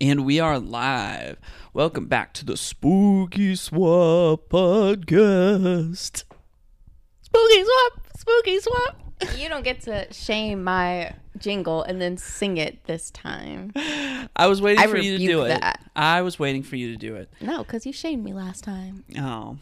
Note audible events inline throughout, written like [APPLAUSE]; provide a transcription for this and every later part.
And we are live. Welcome back to the Spooky Swap Podcast. Spooky swap, spooky swap. You don't get to shame my jingle and then sing it this time. I was waiting I for you to rebuke do it. I was waiting for you to do it. No, because you shamed me last time. Oh.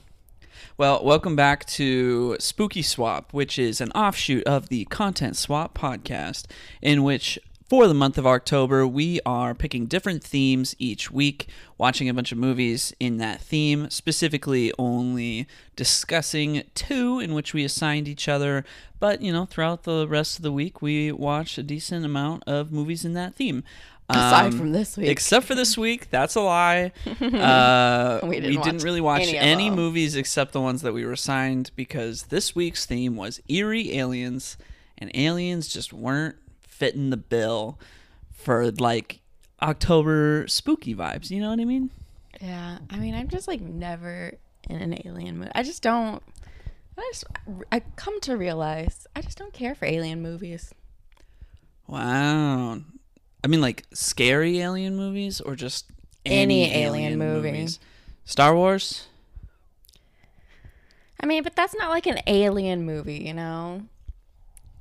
Well, welcome back to Spooky Swap, which is an offshoot of the Content Swap podcast, in which for the month of October, we are picking different themes each week, watching a bunch of movies in that theme, specifically only discussing two in which we assigned each other. But, you know, throughout the rest of the week, we watch a decent amount of movies in that theme. Aside Um, from this week. Except for this week. That's a lie. [LAUGHS] Uh, We we didn't didn't, watch really watch any any, movies except the ones that we were assigned because this week's theme was eerie aliens, and aliens just weren't fitting the bill for like October spooky vibes. You know what I mean? yeah, I mean, I'm just like never in an alien movie. I just don't. I just I come to realize I just don't care for alien movies. Wow. I mean, like scary alien movies or just Any alien movie. Star Wars. I mean, but that's not like an alien movie, you know?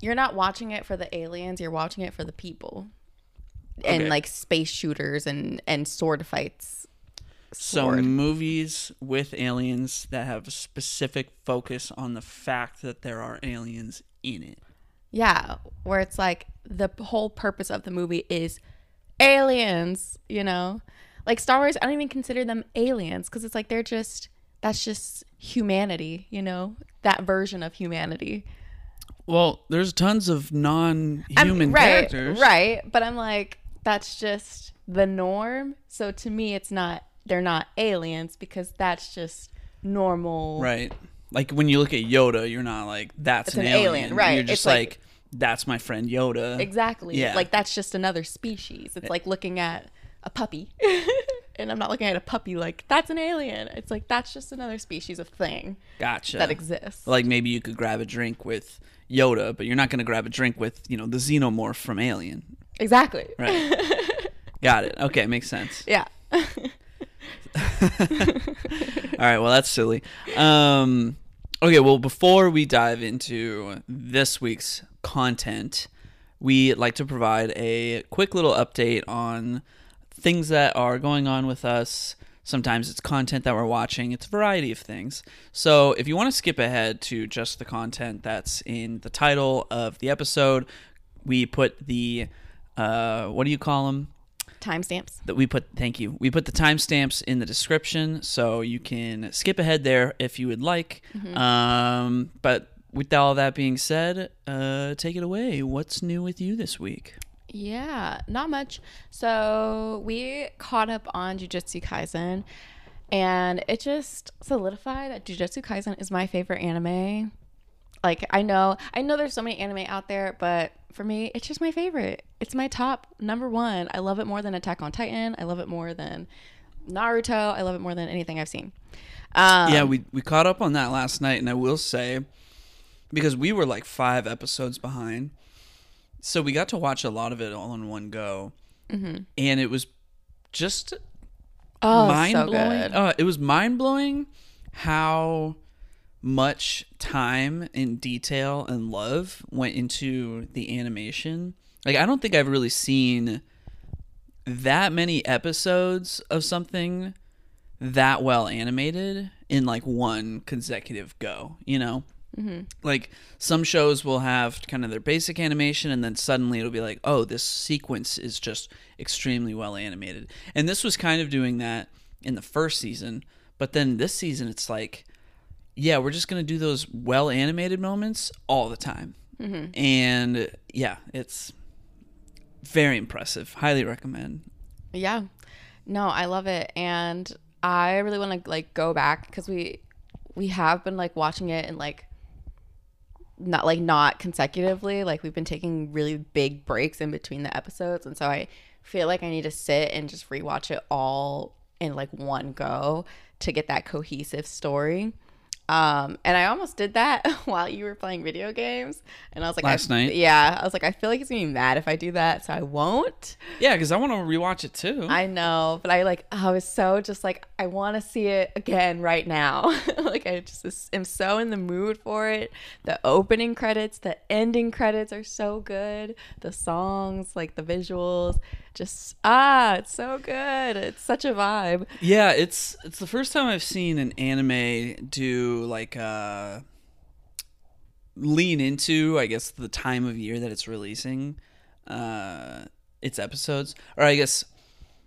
You're not watching it for the aliens, you're watching it for the people. And like space shooters and and sword fights. So Sword. movies with aliens that have a specific focus on the fact that there are aliens in it. Yeah, where it's like the whole purpose of the movie is aliens, you know? Like Star Wars, I don't even consider them aliens because it's like they're just that's just humanity, you know? That version of humanity. Well, there's tons of non-human I'm- right, characters. Right, but I'm like, that's just the norm. So to me, it's not. They're not aliens because that's just normal. Right. Like when you look at Yoda, you're not like that's an, an alien. alien, right. You're just It's like- like, that's my friend Yoda. Exactly. Yeah. Like that's just another species. It's eh. like looking at a puppy, [LAUGHS] and I'm not looking at a puppy like that's an alien. It's like that's just another species of thing Gotcha. that exists. Like maybe you could grab a drink with Yoda, but you're not going to grab a drink with, you know, the xenomorph from Alien. exactly. Right. [LAUGHS] Got it. Okay, makes sense. Yeah. [LAUGHS] All right, well that's silly. Um okay, well before we dive into this week's content, we like to provide a quick little update on things that are going on with us. Sometimes it's content that we're watching. It's a variety of things. So, if you want to skip ahead to just the content that's in the title of the episode, we put the uh, what do you call them? Timestamps. that we put thank you we put the timestamps in the description so you can skip ahead there if you would like um, but with all that being said uh, take it away what's new with you this week Yeah, not much. So we caught up on Jujutsu Kaisen, and it just solidified that Jujutsu Kaisen is my favorite anime. Like I know, I know there's so many anime out there, but for me, it's just my favorite. It's my top number one. I love it more than Attack on Titan. I love it more than Naruto. I love it more than anything I've seen. Um, yeah we, we caught up on that last night and i will say because we were like five episodes behind so we got to watch a lot of it all in one go and it was just oh, mind so blowing. good. Uh, it was mind blowing how much time and detail and love went into the animation. Like I don't think I've really seen that many episodes of something that well animated in like one consecutive go, you know? Mm-hmm. Like some shows will have kind of their basic animation and then suddenly it'll be like, "Oh, this sequence is just extremely well animated." And this was kind of doing that in the first season, but then this season it's like, yeah, we're just going to do those well animated moments all the time. Mm-hmm. And yeah, it's very impressive. Highly recommend. Yeah. No, I love it and I really want to like go back cuz we we have been like watching it and like not like not consecutively, like we've been taking really big breaks in between the episodes and so I feel like I need to sit and just rewatch it all in like one go to get that cohesive story. Um, and I almost did that [LAUGHS] while you were playing video games, and I was like, Last I, night? yeah, I was like, I feel like he's gonna be mad if I do that, so I won't. Yeah, because I want to rewatch it too. I know, but I like, I was so just like, I want to see it again right now. [LAUGHS] like, I just am so in the mood for it. The opening credits, the ending credits are so good. The songs, like the visuals, just ah, it's so good. It's such a vibe. yeah, it's it's the first time I've seen an anime do like uh lean into, I guess, the time of year that it's releasing uh its episodes, or I guess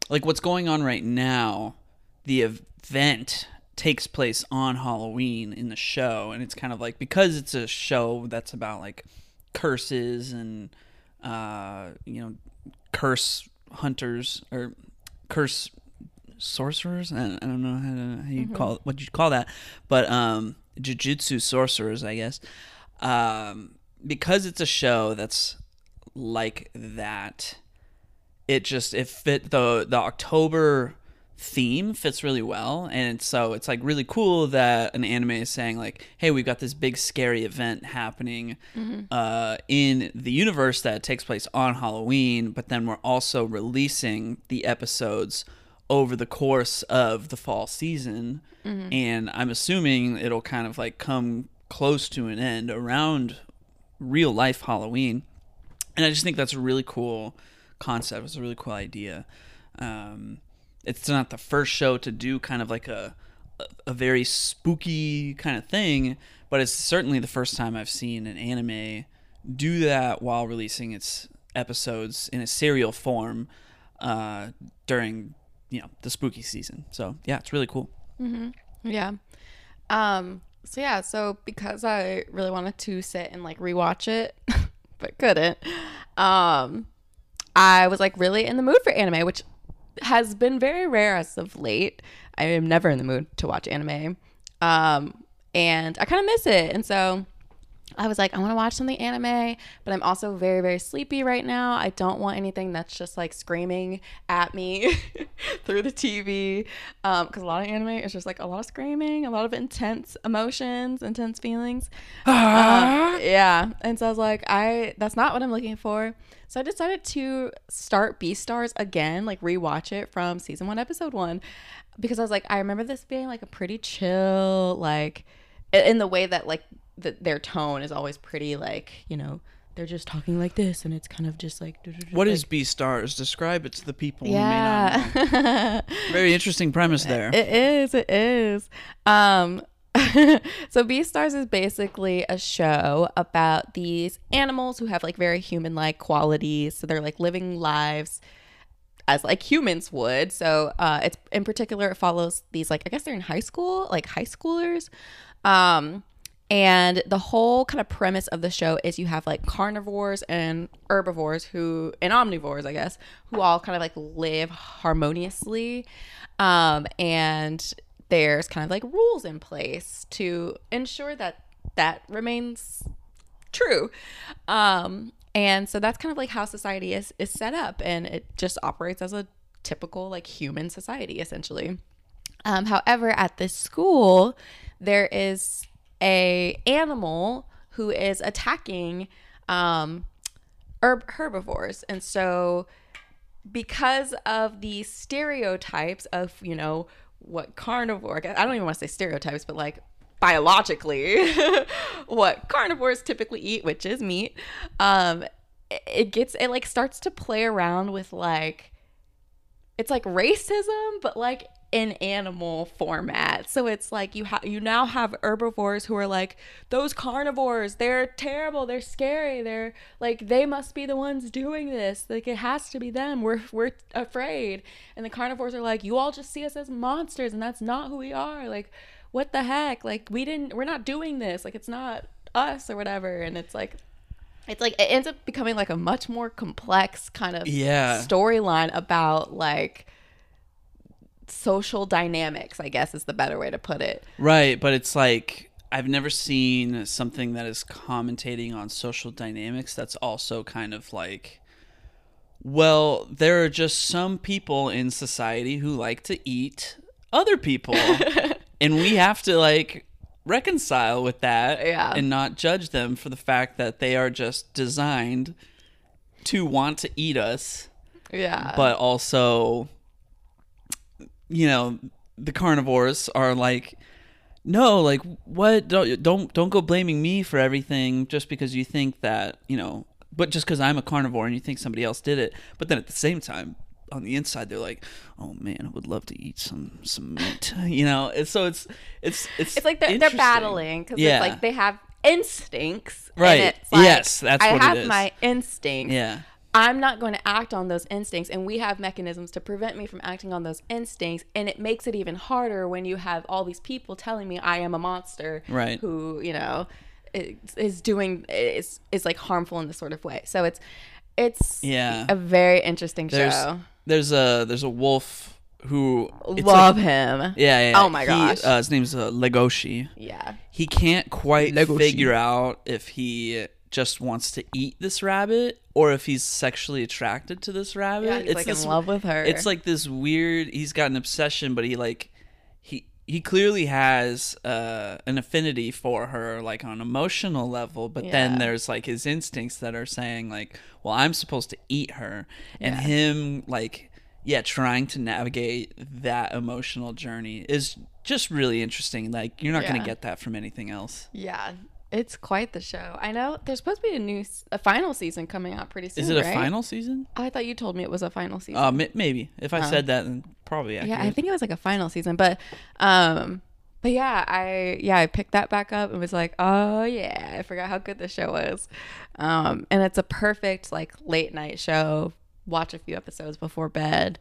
like what's going on right now. The event takes place on Halloween in the show, and it's kind of like because it's a show that's about like curses and uh you know curse hunters or curse sorcerers. I, I don't know how, to, how you call what you call that, but um, jujutsu sorcerers, I guess. Um, because it's a show that's like that, it just it fit the the October theme fits really well. And so it's like really cool that an anime is saying like hey we've got this big scary event happening uh, in the universe that takes place on halloween but then we're also releasing the episodes over the course of the fall season. And i'm assuming it'll kind of like come close to an end around real life halloween. And I just think that's a really cool concept. It's a really cool idea. Um, it's not the first show to do kind of like a a very spooky kind of thing, but it's certainly the first time I've seen an anime do that while releasing its episodes in a serial form uh, during you know the spooky season. So yeah, it's really cool. Yeah. Um so yeah, so because I really wanted to sit and like rewatch it, [LAUGHS] but couldn't. Um I was like really in the mood for anime, which has been very rare as of late. I am never in the mood to watch anime. Um and I kind of miss it. And so I was like, I want to watch something anime, but I'm also very, very sleepy right now. I don't want anything that's just like screaming at me [LAUGHS] through the TV. Because a lot of anime is just like a lot of screaming, a lot of intense emotions, intense feelings. Uh, yeah. And so I was like, I that's not what I'm looking for. So I decided to start Beastars again, like rewatch it from season one, episode one, because I was like, I remember this being like a pretty chill, like in the way that like the, their tone is always pretty like you know they're just talking like this and it's kind of just like What like, is Beastars? Describe it to the people who may not yeah [LAUGHS] Very interesting premise there. It is. It is. Um, [LAUGHS] so Beastars is basically a show about these animals who have like very human-like qualities. So they're like living lives as like humans would. So uh, it's in particular it follows these like I guess they're in high school, like high schoolers. Um, and the whole kind of premise of the show is you have like carnivores and herbivores who and omnivores, I guess, who all kind of like live harmoniously. Um, and there's kind of like rules in place to ensure that that remains true. Um, and so that's kind of like how society is is set up, and it just operates as a typical like human society essentially. Um, however, at this school, there is a animal who is attacking um, herb- herbivores, and so because of the stereotypes of you know what carnivore I don't even want to say stereotypes, but like biologically [LAUGHS] what carnivores typically eat, which is meat. Um, it- gets it like starts to play around with like it's like racism, but like in animal format. So it's like you have you now have herbivores who are like those carnivores. They're terrible. They're scary. They're like they must be the ones doing this. Like it has to be them. We're we're afraid. And the carnivores are like you all just see us as monsters, and that's not who we are. Like what the heck? Like we didn't. We're not doing this. Like it's not us or whatever. And it's like it's like it ends up becoming like a much more complex kind of Yeah. storyline about like social dynamics i guess is the better way to put it Right, but it's like I've never seen something that is commentating on social dynamics that's also kind of like well, there are just some people in society who like to eat other people. [LAUGHS] and we have to like reconcile with that Yeah. and not judge them for the fact that they are just designed to want to eat us, Yeah. but also, you know, the carnivores are like, no, like what? Don't don't don't go blaming me for everything just because you think that you know, but just because I'm a carnivore and you think somebody else did it. But then at the same time, on the inside, they're like, oh man, I would love to eat some some meat, [LAUGHS] you know. And so it's it's it's it's like they're, they're battling because Yeah. it's like they have instincts. Right. like, Yes, that's I it have my instincts. Yeah. I'm not going to act on those instincts, and we have mechanisms to prevent me from acting on those instincts. And it makes it even harder when you have all these people telling me I am a monster, Right. Who you know is, is doing is is like harmful in this sort of way. So it's it's Yeah. a very interesting There's show. there's a there's a wolf who Love like- him. yeah, yeah. Oh my he- gosh. uh, his name's uh, Legoshi. Yeah. He can't quite Legoshi. figure out if he just wants to eat this rabbit or if he's sexually attracted to this rabbit. Yeah, he's like in love with her. It's like this weird. He's got an obsession, but he like he he clearly has uh, an affinity for her, like on emotional level. But Yeah. then there's like his instincts that are saying like, well, I'm supposed to eat her, and Yeah. him like yeah, trying to navigate that emotional journey is just really interesting. Like you're not Yeah. gonna get that from anything else. Yeah, it's quite the show. I know there's supposed to be a new, a final season coming out pretty soon. Is it a right? final season? I thought you told me it was a final season. Uh, m- maybe. If I Oh. said that, then probably yeah. I think it was like a final season, but um, but yeah, I yeah I picked that back up and was like, oh yeah, I forgot how good the show was, um, and it's a perfect like late night show. Watch a few episodes before bed,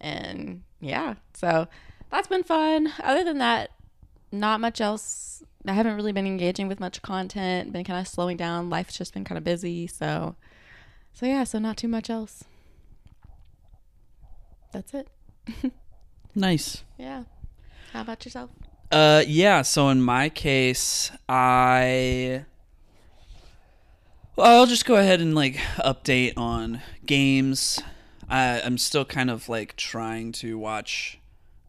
and yeah, so that's been fun. Other than that, not much else. I haven't really been engaging with much content. Been kind of slowing down. Life's just been kind of busy. So, so yeah. So not too much else. That's it. [LAUGHS] nice. Yeah. How about yourself? Uh, yeah. So in my case, I. Well, I'll just go ahead and like update on games. I, I'm still kind of like trying to watch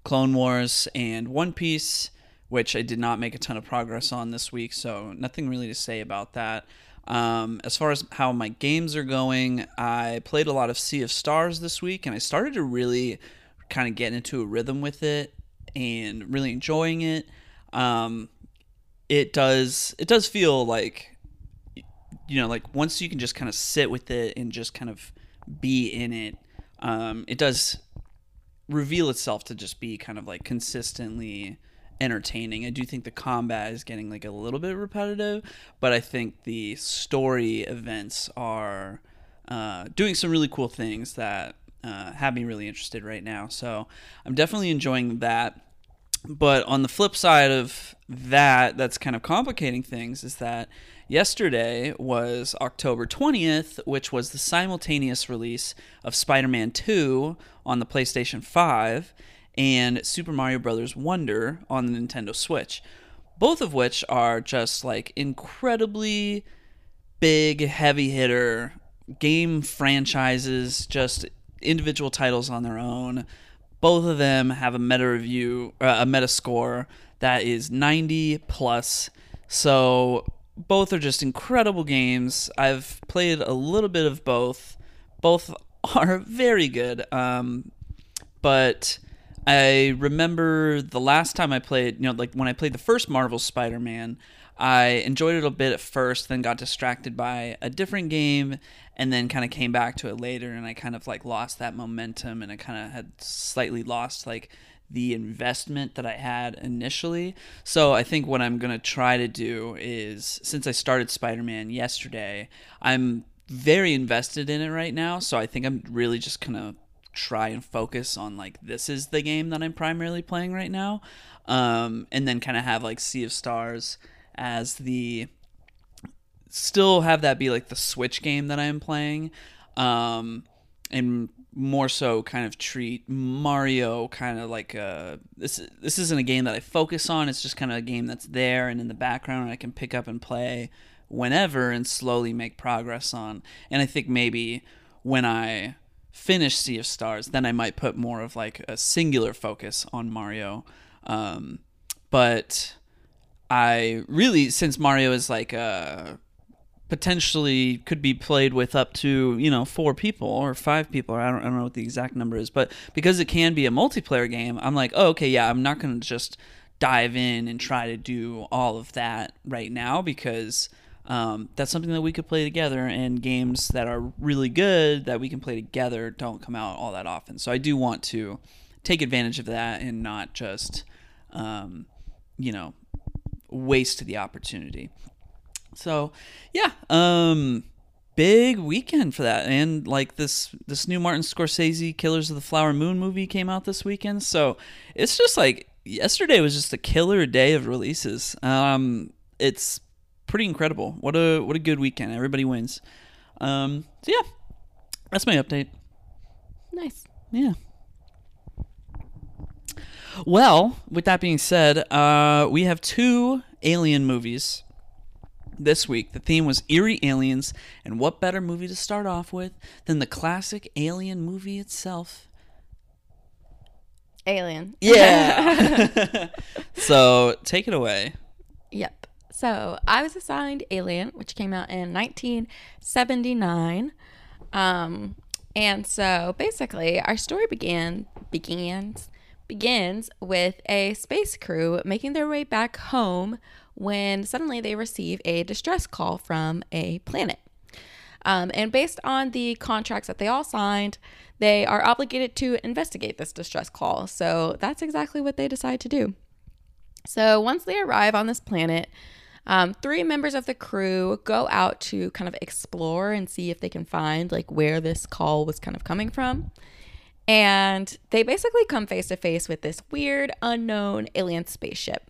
Clone Wars and One Piece, which I did not make a ton of progress on this week, so nothing really to say about that. Um, as far as how my games are going, I played a lot of Sea of Stars this week, and I started to really kind of get into a rhythm with it and really enjoying it. Um, it does it does feel like you know like once you can just kind of sit with it and just kind of be in it, um, it does reveal itself to just be kind of like consistently entertaining. I do think the combat is getting like a little bit repetitive, but I think the story events are uh, doing some really cool things that uh, have me really interested right now. So I'm definitely enjoying that. But on the flip side of that, that's kind of complicating things, is that yesterday was October 20th, which was the simultaneous release of Spider Man 2 on the PlayStation 5 and Super Mario Bros. Wonder on the Nintendo Switch. Both of which are just like incredibly big, heavy hitter game franchises, just individual titles on their own. Both of them have a meta review, uh, a meta score that is 90 plus. So both are just incredible games. I've played a little bit of both. Both [LAUGHS] are very good. Um, but I remember the last time I played, you know, like when I played the first Marvel Spider Man, I enjoyed it a bit at first, then got distracted by a different game, and then kind of came back to it later, and I kind of like lost that momentum, and I kind of had slightly lost like the investment that I had initially. So I think what I'm going to try to do is since I started Spider-Man yesterday, I'm very invested in it right now, so I think I'm really just going to try and focus on like this is the game that I'm primarily playing right now. Um and then kind of have like Sea of Stars as the still have that be like the Switch game that I am playing. Um and more so kind of treat Mario kind of like a this this isn't a game that I focus on. It's just kind of a game that's there and in the background I can pick up and play whenever and slowly make progress on. And I think maybe when I finish Sea of Stars, then I might put more of like a singular focus on Mario. Um, but I really since Mario is like uh potentially could be played with up to you know four people or five people or I don't, I don't know what the exact number is but because it can be a multiplayer game i'm like oh okay yeah i'm not going to just dive in and try to do all of that right now because um, that's something that we could play together and games that are really good that we can play together don't come out all that often so i do want to take advantage of that and not just um, you know waste the opportunity so, yeah, um big weekend for that. And like this this new Martin Scorsese Killers of the Flower Moon movie came out this weekend. So, it's just like yesterday was just a killer day of releases. Um it's pretty incredible. What a what a good weekend. Everybody wins. Um so yeah. That's my update. Nice. Yeah. Well, with that being said, uh, we have two alien movies this week. The theme was eerie aliens, and what better movie to start off with than the classic alien movie itself? Alien. Yeah. [LAUGHS] [LAUGHS] so take it away. Yep. So I was assigned Alien, which came out in 1979. Um, and so basically, our story began begins begins with a space crew making their way back home when suddenly they receive a distress call from a planet. Um, and based on the contracts that they all signed, they are obligated to investigate this distress call. So that's exactly what they decide to do. So once they arrive on this planet, um, three members of the crew go out to kind of explore and see if they can find like where this call was kind of coming from. And they basically come face to face with this weird, unknown alien spaceship.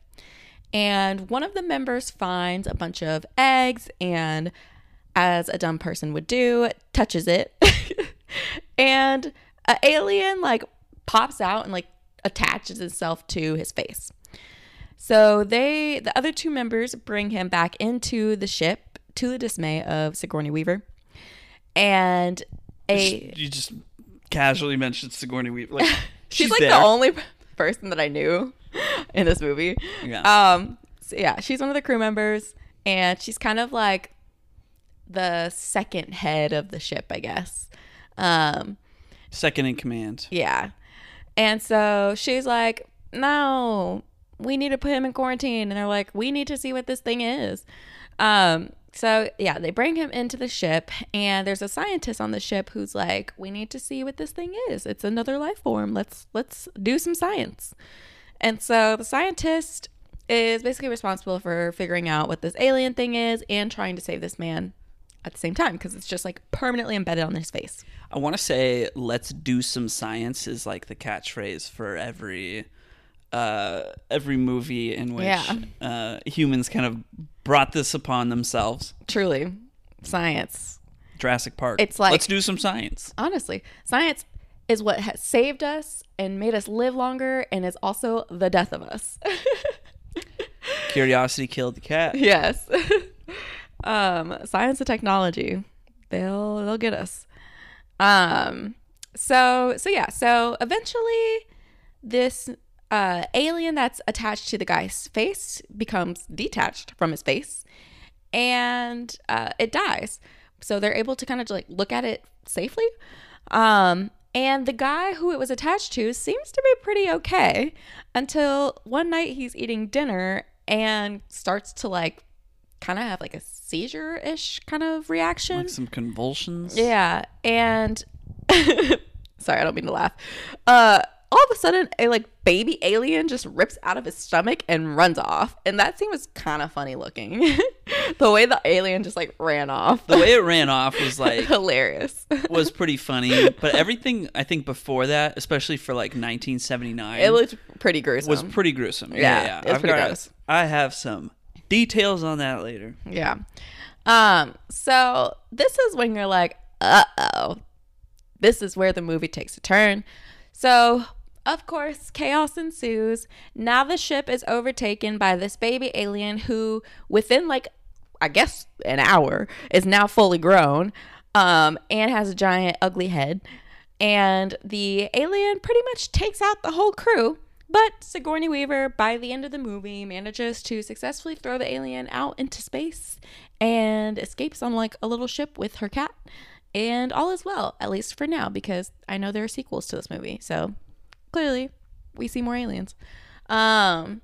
And one of the members finds a bunch of eggs and, as a dumb person would do, touches it. [LAUGHS] and an alien like pops out and like attaches itself to his face. So they, the other two members, bring him back into the ship to the dismay of Sigourney Weaver. And a You just casually mentioned Sigourney Weaver. Like, [LAUGHS] she's, like there. the only [LAUGHS] person that I knew [LAUGHS] in this movie. Yeah. Um. So yeah, she's one of the crew members, and she's kind of like the second head of the ship, I guess. Um. Second in command. Yeah. And so she's like, "No, we need to put him in quarantine." And they're like, "We need to see what this thing is." Um. So yeah, they bring him into the ship, and there's a scientist on the ship who's like, "We need to see what this thing is. It's another life form. Let's let's do some science." And so the scientist is basically responsible for figuring out what this alien thing is and trying to save this man at the same time because it's just like permanently embedded on his face. I want to say "Let's do some science" is like the catchphrase for every uh, every movie in which Yeah. uh, humans kind of brought this upon themselves. Truly, science. Jurassic Park. It's like- let's do some science. Honestly, science is what has saved us and made us live longer and is also the death of us. [LAUGHS] Curiosity killed the cat. yes. [LAUGHS] um, science and technology. They'll they'll get us. Um so so yeah, so eventually this uh alien that's attached to the guy's face becomes detached from his face and uh it dies. So they're able to kind of like look at it safely. Um and the guy who it was attached to seems to be pretty okay until one night he's eating dinner and starts to like kind of have like a seizure ish kind of reaction. Like some convulsions. Yeah, and [LAUGHS] sorry, I don't mean to laugh. Uh, all of a sudden, a like baby alien just rips out of his stomach and runs off, and that scene was kind of funny looking. [LAUGHS] the way the alien just like ran off, The way it ran [LAUGHS] off was like hilarious. [LAUGHS] was pretty funny, but everything I think before that, especially for like 1979, it looked pretty gruesome. was pretty gruesome. Yeah, it was I've pretty got- gross. I have some details on that later. Yeah. Um, so this is when you're like, uh oh. This is where the movie takes a turn. So, of course, chaos ensues. Now the ship is overtaken by this baby alien who, within like, I guess, an hour, is now fully grown um, and has a giant, ugly head. And the alien pretty much takes out the whole crew but Sigourney Weaver, by the end of the movie, manages to successfully throw the alien out into space and escapes on like a little ship with her cat. And all is well, at least for now, because I know there are sequels to this movie. So clearly, we see more aliens. Um,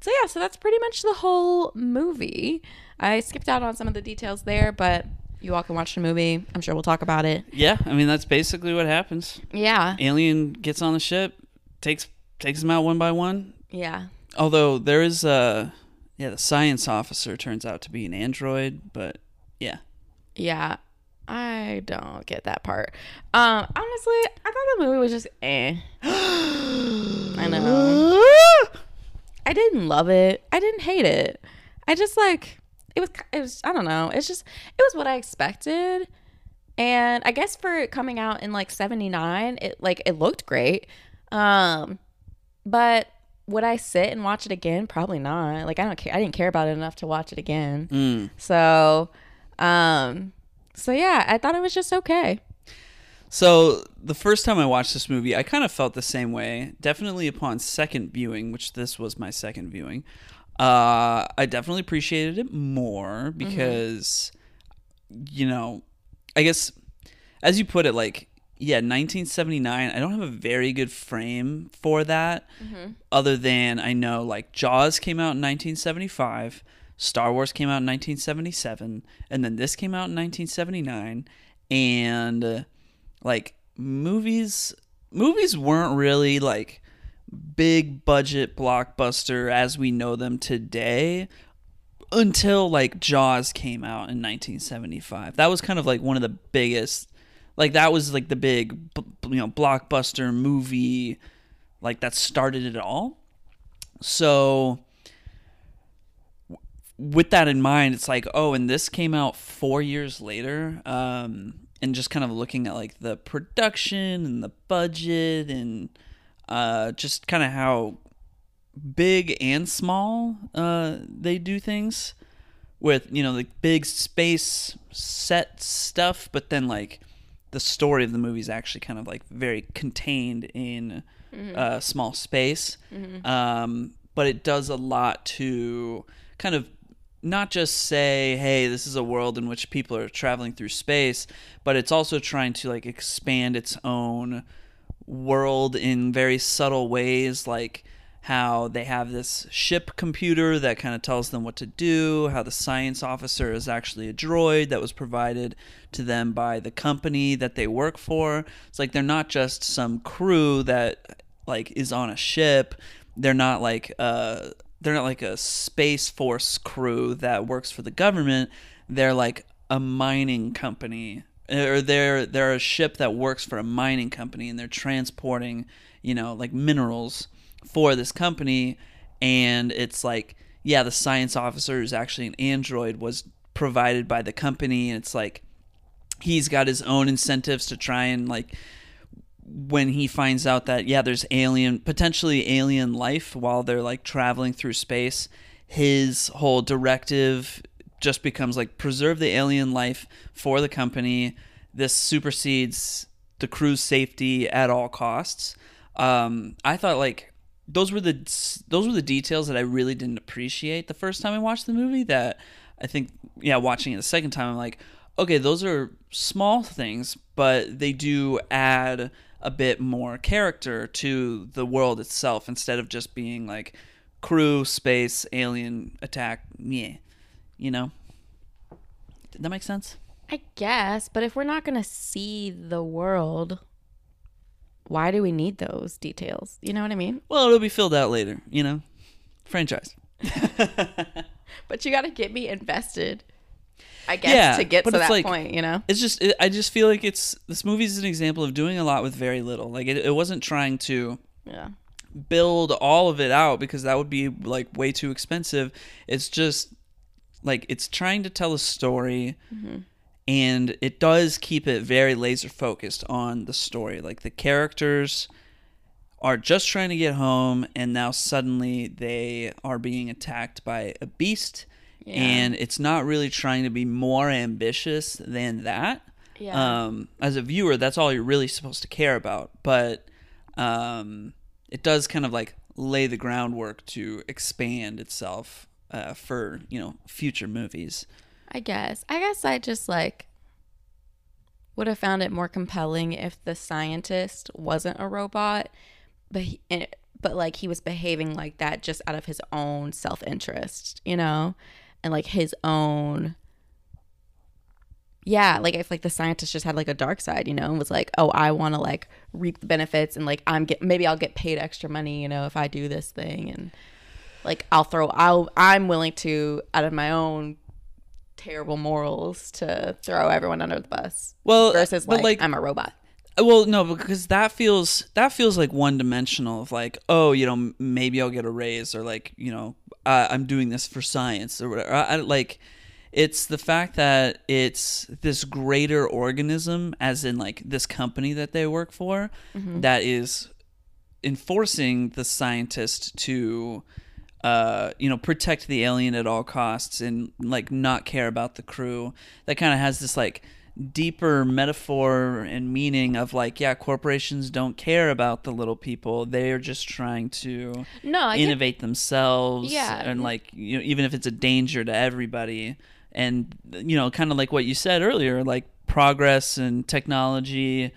so yeah, so that's pretty much the whole movie. I skipped out on some of the details there, but you all can watch the movie. I'm sure we'll talk about it. Yeah, I mean that's basically what happens. Yeah. Alien gets on the ship, takes takes them out one by one. Yeah. Although there is a yeah, the science officer turns out to be an android, but yeah. Yeah. I don't get that part. Um, honestly, I thought the movie was just eh. [GASPS] I know. I didn't love it. I didn't hate it. I just like it was it was I don't know. It's just it was what I expected. And I guess for it coming out in like 79, it like it looked great. Um but would I sit and watch it again? Probably not. Like I don't care. I didn't care about it enough to watch it again. Mm. So, um, so yeah, I thought it was just okay. So the first time I watched this movie, I kind of felt the same way. Definitely upon second viewing, which this was my second viewing, uh, I definitely appreciated it more because, you know, I guess as you put it, like yeah, 1979. I don't have a very good frame for that, other than I know like Jaws came out in 1975. Star Wars came out in 1977, and then this came out in 1979, and uh, like movies movies weren't really like big budget blockbuster as we know them today until like Jaws came out in 1975. That was kind of like one of the biggest like that was like the big you know blockbuster movie like that started it all. So with that in mind, it's like, oh, and this came out four years later. Um, and just kind of looking at like the production and the budget and uh, just kind of how big and small uh, they do things with, you know, the big space set stuff, but then like the story of the movie is actually kind of like very contained in a small space. Um, but it does a lot to kind of not just say, hey, this is a world in which people are traveling through space, but it's also trying to like expand its own world in very subtle ways, like how they have this ship computer that kind of tells them what to do, how the science officer is actually a droid that was provided to them by the company that they work for. It's like they're not just some crew that like is on a ship. They're not like uh they're not like a space force crew that works for the government. They're like a mining company eh, or they're they're a ship that works for a mining company and they're transporting, you know, like minerals for this company and it's like yeah, the science officer is actually an android was provided by the company and it's like he's got his own incentives to try and like when he finds out that yeah there's alien potentially alien life while they're like traveling through space his whole directive just becomes like preserve the alien life for the company. This supersedes the crew's safety at all costs. Um, i thought like those were the those were the details that i really didn't appreciate the first time i watched the movie that i think yeah watching it the second time i'm like okay those are small things but they do add a bit more character to the world itself instead of just being like crew space alien attack yeah you know did that make sense I guess, but if we're not going to see the world, why do we need those details? You know what I mean? well it'll be filled out later you know franchise [LAUGHS] But you got to get me invested, I guess, Yeah, to get to that like- point, you know? it's just it, i just feel like it's this movie is an example of doing a lot with very little like it, it wasn't trying to Yeah. build all of it out because that would be like way too expensive. It's just like it's trying to tell a story mm-hmm. and it does keep it very laser focused on the story. Like the characters are just trying to get home and now suddenly they are being attacked by a beast Yeah. and it's not really trying to be more ambitious than that Yeah. um, as a viewer, that's all you're really supposed to care about. But um, it does kind of like lay the groundwork to expand itself uh, for you know future movies. I guess. I guess I just like would have found it more compelling if the scientist wasn't a robot, but he, eh, but like he was behaving like that just out of his own self-interest, you know? And like his own yeah, like if like the scientist just had like a dark side, you know, and was like, "Oh, I want to like reap the benefits and like I'm get maybe I'll get paid extra money, you know, if I do this thing and like I'll throw I'll I'm willing to out of my own terrible morals to throw everyone under the bus Well, uh, versus but like, like I'm a robot. Uh, well, no, because that feels that feels like one dimensional of like, oh, you know, maybe I'll get a raise or like, you know, uh, I'm doing this for science or whatever. I, I, like, it's the fact that it's this greater organism, as in like this company that they work for, that is enforcing the scientist to uh, you know, protect the alien at all costs and like not care about the crew. That kind of has this like deeper metaphor and meaning of like, yeah, corporations don't care about the little people. They're just trying to No, I get, innovate themselves. Yeah. And like, you know, even if it's a danger to everybody. And, you know, kind of like what you said earlier, like progress and technology.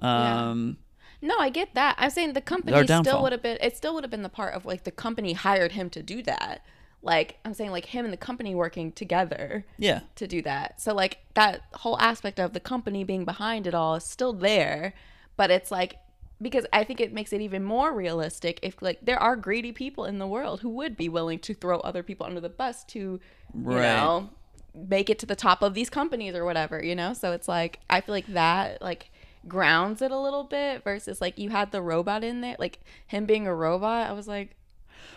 Um, no, I get that. I'm saying the company still would have been it still would have been the part of like the company hired him to do that. Like I'm saying like him and the company working together yeah. to do that. So like that whole aspect of the company being behind it all is still there, but it's like because I think it makes it even more realistic if like there are greedy people in the world who would be willing to throw other people under the bus to you Right. know make it to the top of these companies or whatever, you know? So it's like I feel like that like grounds it a little bit versus like you had the robot in there, like him being a robot. I was like,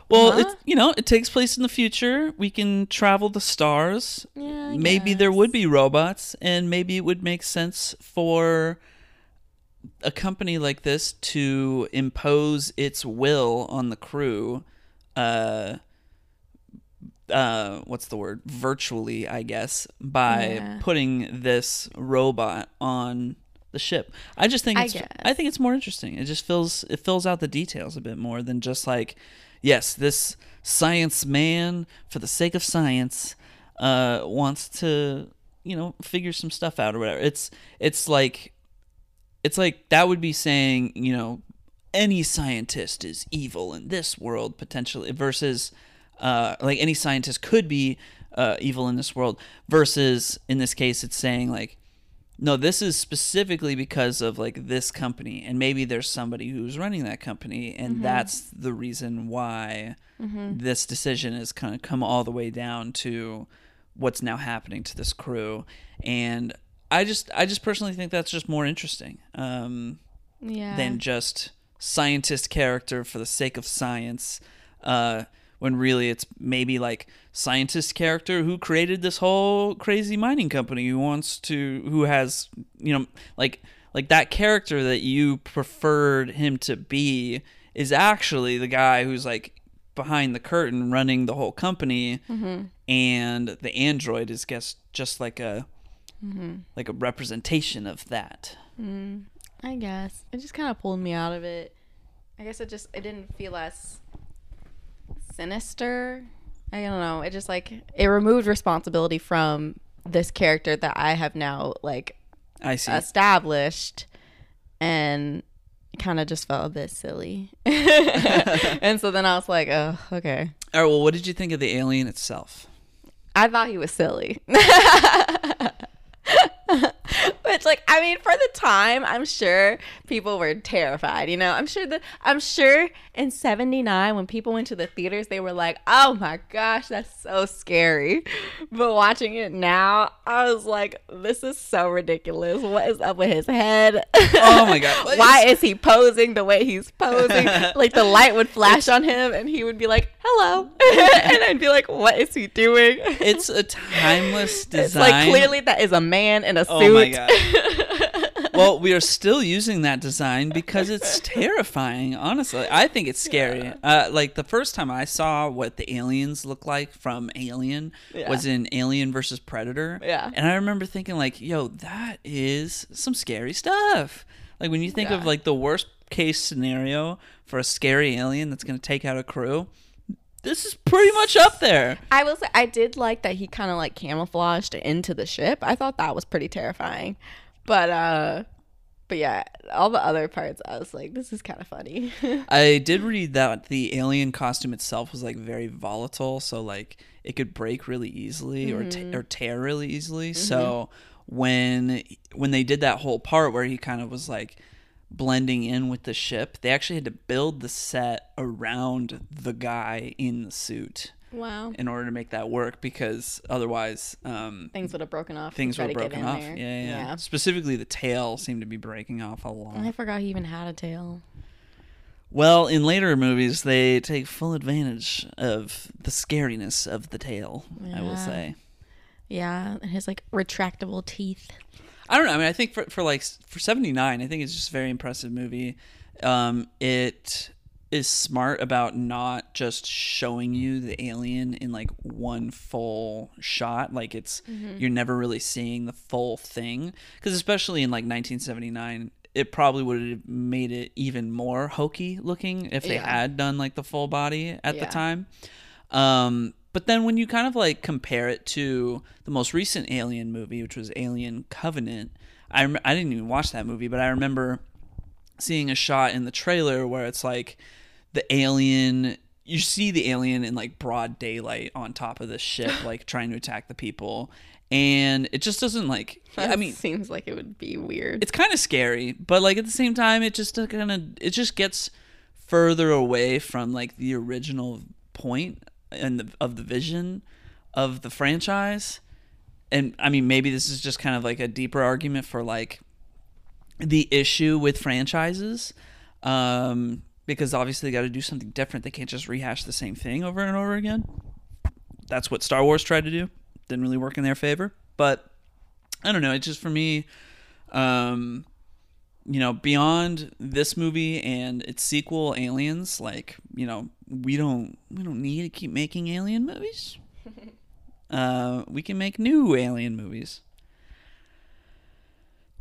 Well, Huh? it's you know, it takes place in the future. We can travel the stars. yeah, I maybe there would be robots, and maybe it would make sense for a company like this to impose its will on the crew. Uh, uh, what's the word? Virtually, I guess, by Yeah. putting this robot on the ship. I just think I it's guess. I think it's more interesting. It just fills it fills out the details a bit more than just like yes, this science man for the sake of science uh wants to, you know, figure some stuff out or whatever. It's it's like it's like that would be saying, you know, any scientist is evil in this world potentially versus uh, like any scientist could be uh, evil in this world versus in this case it's saying like no this is specifically because of like this company and maybe there's somebody who's running that company and that's the reason why this decision has kind of come all the way down to what's now happening to this crew. And i just i just personally think that's just more interesting um, yeah. than just scientist character for the sake of science. Uh, when really it's maybe like scientist character who created this whole crazy mining company who wants to who has you know like like that character that you preferred him to be is actually the guy who's like behind the curtain running the whole company. Mm-hmm. And the android is guess just like a mm-hmm. like a representation of that. Mm, I guess. It just kind of pulled me out of it. I guess it just it didn't feel as sinister. I don't know. It just like it removed responsibility from this character that I have now like i see established, and kind of just felt a bit silly. [LAUGHS] and so then I was like, oh, okay. all right well what did you think of the alien itself I thought he was silly. [LAUGHS] Which, like, I mean, for the time, I'm sure people were terrified. You know, I'm sure that I'm sure in '79 when people went to the theaters, they were like, "Oh my gosh, that's so scary." But watching it now, I was like, "This is so ridiculous. What is up with his head? Oh my God. [LAUGHS] Why is he posing the way he's posing? [LAUGHS] like the light would flash on him, and he would be like, "Hello," [LAUGHS] and I'd be like, "What is he doing?" it's a timeless design. It's like clearly that is a man in a suit. Oh my god. [LAUGHS] well, we are still using that design because it's [LAUGHS] terrifying. Honestly, I think it's scary. Uh, like the first time I saw what the aliens look like from Alien Yeah. was in Alien versus Predator. Yeah. and I remember thinking like, "Yo, that is some scary stuff." Like when you think of like the worst case scenario for a scary alien that's going to take out a crew, this is pretty much up there. I will say I did like that he kind of like camouflaged into the ship. I thought that was pretty terrifying. But uh but yeah, all the other parts I was like this is kind of funny. [LAUGHS] I did read that the alien costume itself was like very volatile, so like it could break really easily or Mm-hmm. t- or tear really easily. So when when they did that whole part where he kind of was like blending in with the ship, they actually had to build the set around the guy in the suit wow. in order to make that work because otherwise um, Things would have broken off. things to get broken off. Yeah, yeah, yeah. Specifically, the tail seemed to be breaking off a lot. I forgot he even had a tail. Well, in later movies, they take full advantage of the scariness of the tail. I will say. Yeah, and his like retractable teeth. I don't know. I mean, I think for for like for seventy nine, I think it's just a very impressive movie. Um, it is smart about not just showing you the alien in like one full shot. Like it's you're never really seeing the full thing because especially in like nineteen seventy nine. It probably would have made it even more hokey looking if they Yeah. had done like the full body at the time. Um, but then when you kind of like compare it to the most recent Alien movie, which was Alien Covenant, I rem- I didn't even watch that movie, but I remember seeing a shot in the trailer where it's like the alien you see the alien in like broad daylight on top of the ship [LAUGHS] like trying to attack the people and it just doesn't like i mean seems like it would be weird. it's kind of scary but like at the same time it just kind of it just gets further away from like the original point and the, of the vision of the franchise. And i mean maybe this is just kind of like a deeper argument for like the issue with franchises um because obviously they got to do something different. They can't just rehash the same thing over and over again. That's what star wars tried to do. Didn't really work in their favor. But i don't know. It's just for me um you know beyond this movie and its sequel aliens like you know we don't we don't need to keep making alien movies [LAUGHS] uh we can make new alien movies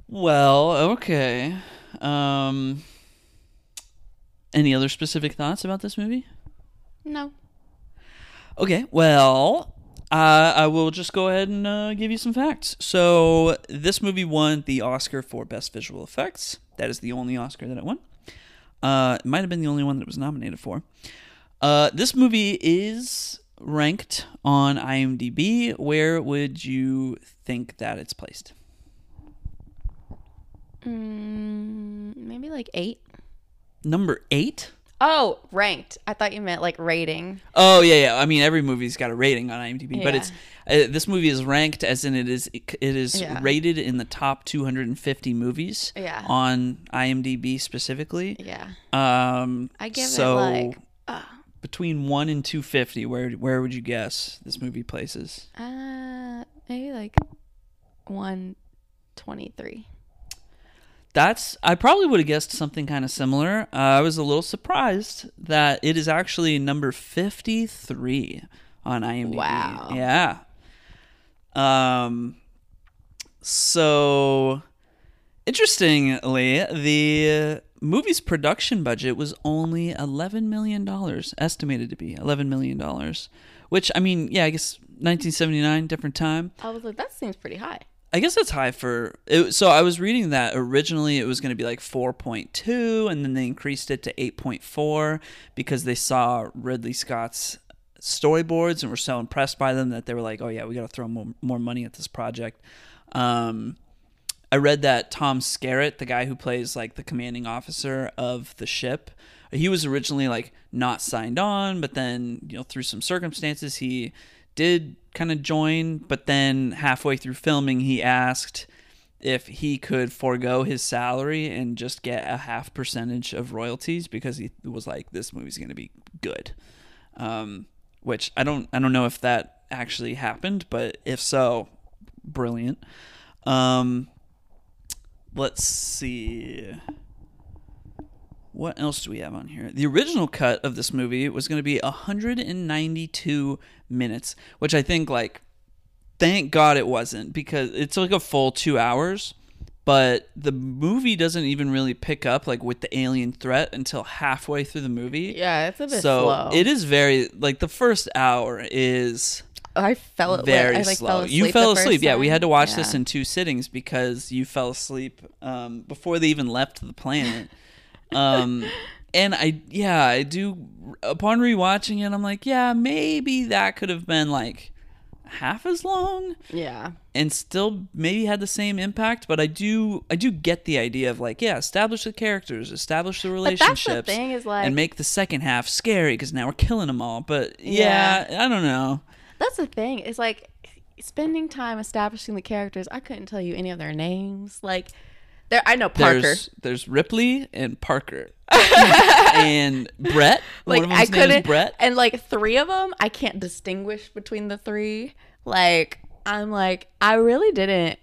well okay um any other specific thoughts about this movie no. Okay, well, uh, I will just go ahead and uh, give you some facts. So, this movie won the Oscar for Best Visual Effects. That is the only Oscar that it won. Uh, it might have been the only one that it was nominated for. Uh, this movie is ranked on IMDb. Where would you think that it's placed? Mm, maybe like eight. Number eight? Oh, ranked. I thought you meant like rating. Oh yeah, yeah. I mean, every movie's got a rating on IMDb, but it's uh, this movie is ranked as in it is it is Yeah. rated in the top 250 movies Yeah. on IMDb specifically. Yeah. Um, I give so it like uh, between one and 250. Where where would you guess this movie places? uh maybe like one twenty three. That's I probably would have guessed something kind of similar. Uh, I was a little surprised that it is actually number 53 on IMDb. Wow. Yeah. Um so interestingly, the movie's production budget was only 11 million dollars, estimated to be 11 million dollars, which I mean, yeah, I guess 1979 different time. I was like, that seems pretty high. I guess that's high for it, so I was reading that originally it was going to be like 4.2 and then they increased it to 8.4 because they saw Ridley Scott's storyboards and were so impressed by them that they were like, "Oh yeah, we got to throw more, more money at this project." Um I read that Tom Skerritt, the guy who plays like the commanding officer of the ship, he was originally like not signed on, but then, you know, through some circumstances he did kind of join, but then halfway through filming he asked if he could forego his salary and just get a half percentage of royalties because he was like this movie's going to be good. Um which I don't I don't know if that actually happened, but if so, brilliant. Um let's see. What else do we have on here? The original cut of this movie was going to be 192 minutes, which I think like thank God it wasn't because it's like a full 2 hours, but the movie doesn't even really pick up like with the alien threat until halfway through the movie. Yeah, it's a bit so slow. it is very like the first hour is I fell very I, like, slow. Fell asleep you fell asleep. Yeah, we had to watch this in two sittings because you fell asleep um, before they even left the planet. um, [LAUGHS] and I, yeah, I do. Upon rewatching it, I'm like, yeah, maybe that could have been like half as long Yeah. and still maybe had the same impact. But I do, I do get the idea of like, yeah, establish the characters, establish the relationships, that's the thing is like and make the second half scary because now we're killing them all. But yeah, I don't know. That's the thing It's like spending time establishing the characters. I couldn't tell you any of their names. Like there, I know Parker. There's there's Ripley and Parker [LAUGHS] and Brett. like One of I them's name is couldn't, Brett. and like three of them, I can't distinguish between the three. Like I'm like I really didn't.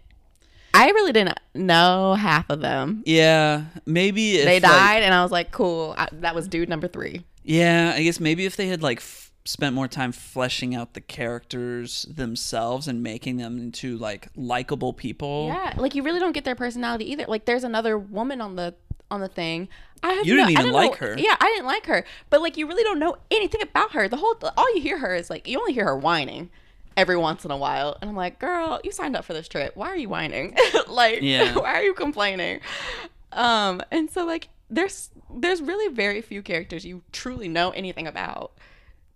I really didn't know half of them. Yeah, maybe they like- died, and I was like, cool. I, that was dude number three. yeah, I guess maybe if they had like spent more time fleshing out the characters themselves and making them into like likable people. Yeah, like you really don't get their personality either. Like there's another woman on the on the thing. I have You didn't no- even like know- her. Yeah, I didn't like her. But like you really don't know anything about her. The whole all you hear her is like you only hear her whining every once in a while, and I'm like, girl, you signed up for this trip. Why are you whining? [LAUGHS] like, Yeah. [LAUGHS] why are you complaining? Um, and so like there's there's really very few characters you truly know anything about.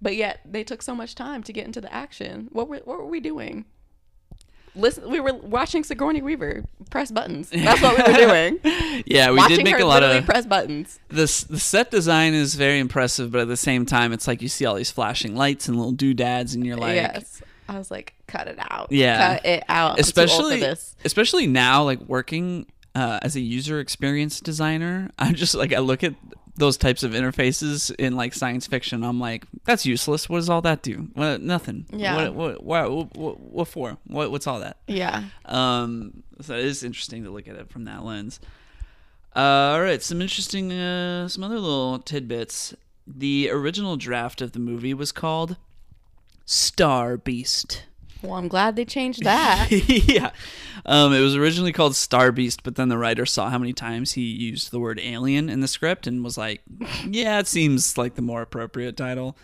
But yet they took so much time to get into the action. What were what were we doing? Listen, we were watching Sigourney Weaver press buttons. That's what we were doing. [LAUGHS] Yeah, we watching did make a lot of press buttons. this. The set design is very impressive, but at the same time, it's like you see all these flashing lights and little doodads, and you're like, yes, I was like, cut it out. Yeah. cut it out. I'm too old for especially this. especially now like working uh, as a user experience designer [LAUGHS] i'm just like i look at those types of interfaces in like science fiction i'm like that's useless. What does all that do? What, nothing. Yeah. what what, what, what, what for? What, what's all that? Yeah. um so it is interesting to look at it from that lens. Uh, all right some interesting uh, some other little tidbits. The original draft of the movie was called star beast Well, I'm glad they changed that. [LAUGHS] yeah. Um, it was originally called Star Beast, but then the writer saw how many times he used the word alien in the script and was like, yeah, it seems like the more appropriate title.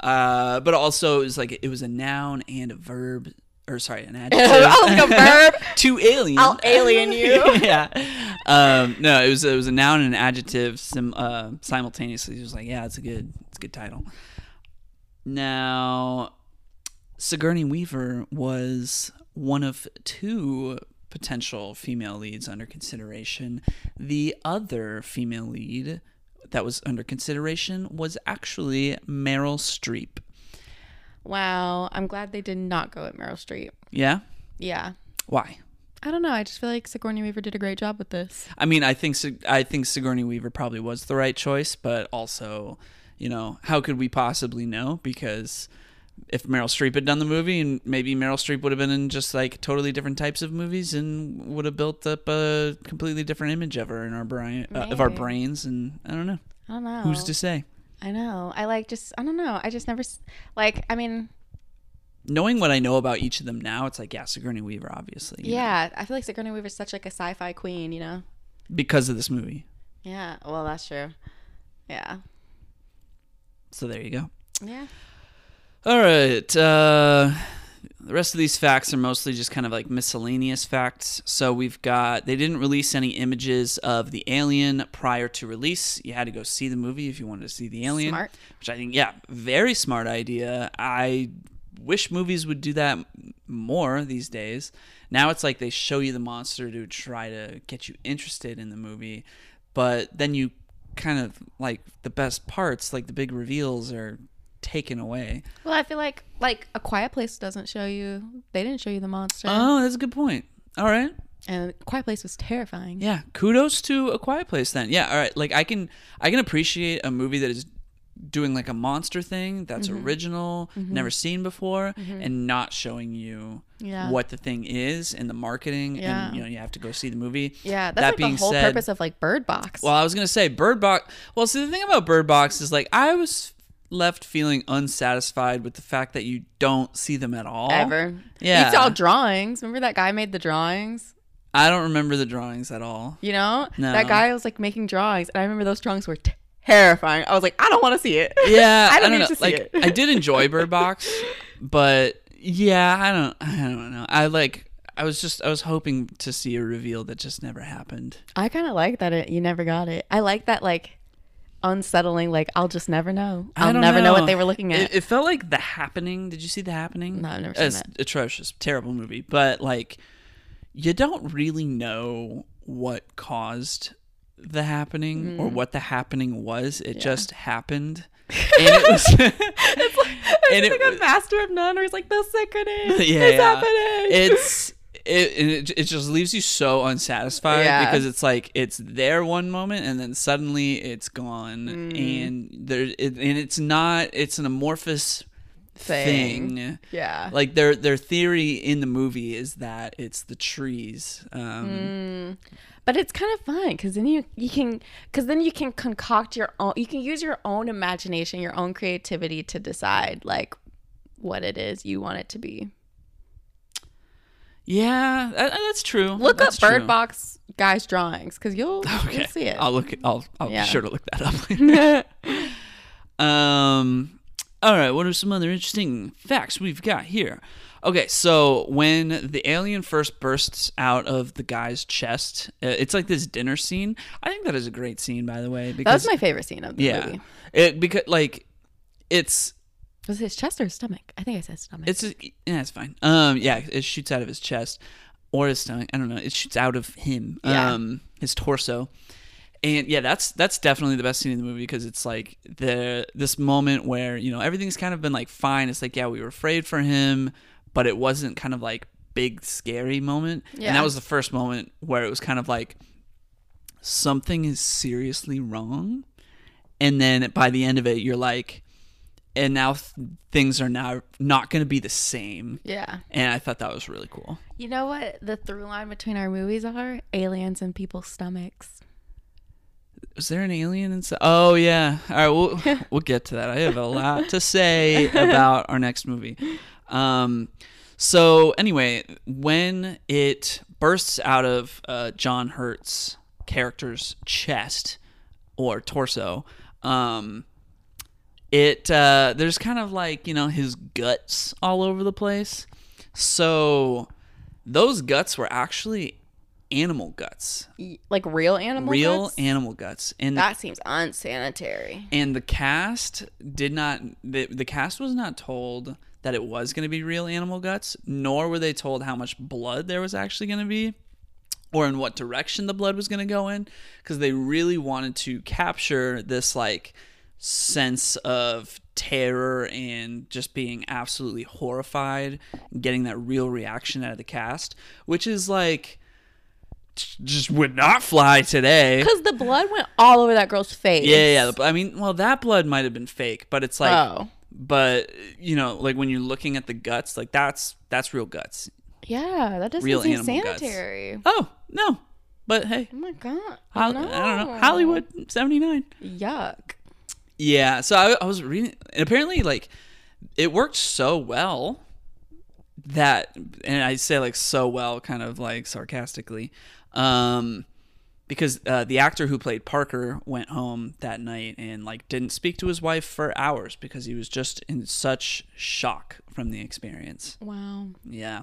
Uh, but also, it was like it was a noun and a verb, or sorry, an [LAUGHS] adjective. I'll like a verb. [LAUGHS] to alien. I'll alien you. yeah. Um, no, it was it was a noun and an adjective sim, uh, simultaneously. He was like, yeah, it's a good it's a good title. Now, Sigourney Weaver was one of two potential female leads under consideration. The other female lead that was under consideration was actually Meryl Streep. Wow. I'm glad they did not go at Meryl Streep. Yeah? Yeah. Why? I don't know. I just feel like Sigourney Weaver did a great job with this. I mean, I think I think Sigourney Weaver probably was the right choice, but also, you know, how could we possibly know? Because if Meryl Streep had done the movie, and maybe Meryl Streep would have been in just like totally different types of movies, and would have built up a completely different image of her in our brain, uh, of our brains, and I don't know. I don't know. Who's to say? I know. I like just. I don't know. I just never s- like. I mean, Knowing what I know about each of them now, it's like yeah, Sigourney Weaver, obviously. you know, yeah. I feel like Sigourney Weaver's such like a sci-fi queen. You know. because of this movie. Yeah. Well, that's true. Yeah. So there you go. Yeah. All right. Uh, the rest of these facts are mostly just kind of like miscellaneous facts. So we've got they didn't release any images of the alien prior to release. You had to go see the movie if you wanted to see the alien. Smart. Which I think, yeah, very smart idea. I wish movies would do that more these days. Now it's like they show you the monster to try to get you interested in the movie, but then you kind of like the best parts, like the big reveals, are taken away. Well, I feel like like a Quiet Place doesn't show you. They didn't show you the monster, Oh, that's a good point. All right. and Quiet Place was terrifying. Yeah. Kudos to A Quiet Place then. Yeah. All right. Like I can I can appreciate a movie that is doing like a monster thing that's Mm-hmm. original, never seen before, and not showing you Yeah. what the thing is and the marketing. Yeah. And you know you have to go see the movie. Yeah, that's That like being the whole said- purpose of like Bird Box. Well, I was gonna say Bird Box. Well, see the thing about Bird Box is like I was left feeling unsatisfied with the fact that you don't see them at all. Ever. Yeah. You saw drawings. Remember that guy made the drawings? I don't remember the drawings at all. You know, No. that guy was like making drawings, and I remember those drawings were terrifying. I was like, I don't want to see it. [LAUGHS] Yeah, I don't need know. to see like it. I did enjoy Bird Box, [LAUGHS] but yeah, I don't I don't know. I like I was just I was hoping to see a reveal that just never happened. I kind of like that it, you never got it. I like that like unsettling. Like I'll just never know. I'll never know. what they were looking at. It, it felt like The Happening. Did you see The Happening? No, I've never seen It's that. atrocious, terrible movie. But like, you don't really know what caused the happening mm. or what the happening was. It just happened, [LAUGHS] and it was. it's like, [LAUGHS] it's it like was- a master of none, where he's like the sickening. [LAUGHS] yeah, it's yeah. happening. It's it, it it just leaves you so unsatisfied Yeah. because it's like it's there one moment and then suddenly it's gone Mm. and there it, and it's not it's an amorphous Thing. thing. yeah. Like their their theory in the movie is that it's the trees. Mm. Um, but it's kind of fun because then you you can because then you can concoct your own. You can use your own imagination, your own creativity to decide like what it is you want it to be. Yeah, that, that's true. Look That's up Bird true. Box guys drawings because you'll Okay, you'll see it. I'll look. It, I'll I'll Yeah. be sure to look that up. [LAUGHS] [LAUGHS] um. All right. What are some other interesting facts we've got here? Okay, so when the alien first bursts out of the guy's chest, uh, it's like this dinner scene. I think that is a great scene, by the way. That Because was my favorite scene of the yeah, movie. it because like it's Was it his chest or his stomach? I think I said stomach. It's yeah, it's fine. Um, yeah, it shoots out of his chest or his stomach. I don't know. It shoots out of him. Yeah. Um, his torso. And yeah, that's that's definitely the best scene in the movie because it's like the this moment where you know everything's kind of been like fine. It's like yeah, we were afraid for him, but it wasn't kind of like big scary moment. Yeah. And that was the first moment where it was kind of like something is seriously wrong. And then by the end of it, you're like, and now th- things are now not going to be the same. yeah. And I thought that was really cool. You know what the through line between our movies are? Aliens in people's stomachs. Is there an alien inside? Oh yeah. All right, we'll [LAUGHS] we'll get to that. I have a lot to say about our next movie. Um, so anyway, when it bursts out of uh, John Hurt's character's chest or torso, um, it uh, there's kind of like you know his guts all over the place. So those guts were actually animal guts, Like real animal real guts? animal guts, and the That seems unsanitary. and the cast did not the, the cast was not told that it was going to be real animal guts nor were they told how much blood there was actually going to be or in what direction the blood was going to go in because they really wanted to capture this like sense of terror and just being absolutely horrified getting that real reaction out of the cast which is like just would not fly today Because the blood went all over that girl's face. yeah, yeah. yeah. I mean, well, that blood might have been fake, but it's like, oh. but you know, like when you're looking at the guts, like that's that's real guts. Yeah, that doesn't Real seem animal guts. sanitary. Oh no, but hey, Oh my god. No. I don't know, Hollywood '79. Yuck. Yeah, so I, I was reading, and apparently, like, it worked so well that, and I say like so well, kind of like sarcastically, um, because uh, the actor who played Parker went home that night and like didn't speak to his wife for hours because he was just in such shock from the experience. Wow. Yeah,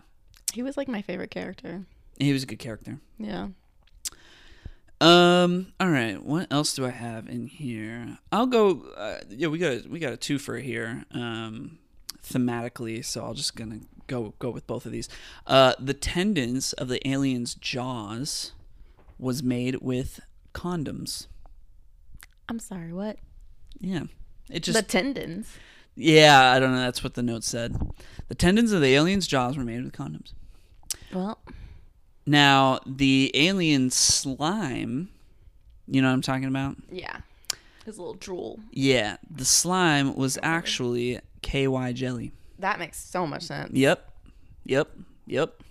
He was like my favorite character. he was a good character. Yeah. Um. All right. What else do I have in here? I'll go. Uh, yeah, we got a, we got a twofer here. Um, thematically, so I'll just gonna go go with both of these. Uh, the tendons of the alien's jaws was made with condoms. I'm sorry, what? Yeah. It just the tendons. yeah. I don't know. That's what the note said. The tendons of the alien's jaws were made with condoms. Well, Now the alien slime. You know what I'm talking about? yeah. His little drool. Yeah, the slime was actually KY jelly. That makes so much sense. Yep. Yep. Yep.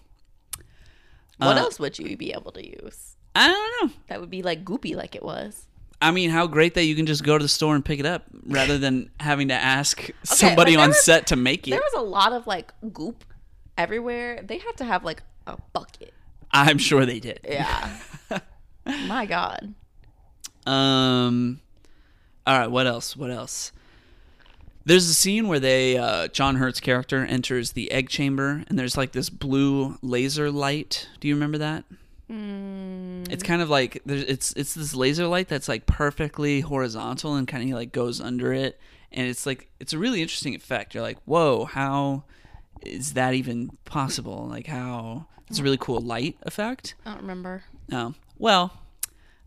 What Uh, else would you be able to use? I don't know. That would be like goopy like it was. I mean, how great that you can just go to the store and pick it up rather than having to ask [LAUGHS] somebody like, on was- set to make it. There was a lot of like goop everywhere. They had to have like a bucket. I'm sure they did. Yeah. [LAUGHS] My God. Um. All right. What else? What else? There's a scene where they, uh, John Hurt's character enters the egg chamber, and there's like this blue laser light. Do you remember that? Mm, It's kind of like there's it's it's this laser light that's like perfectly horizontal and kind of like goes under it, and it's like it's a really interesting effect. You're like, whoa, how is that even possible? Like how it's a really cool light effect. I don't remember. Oh, well,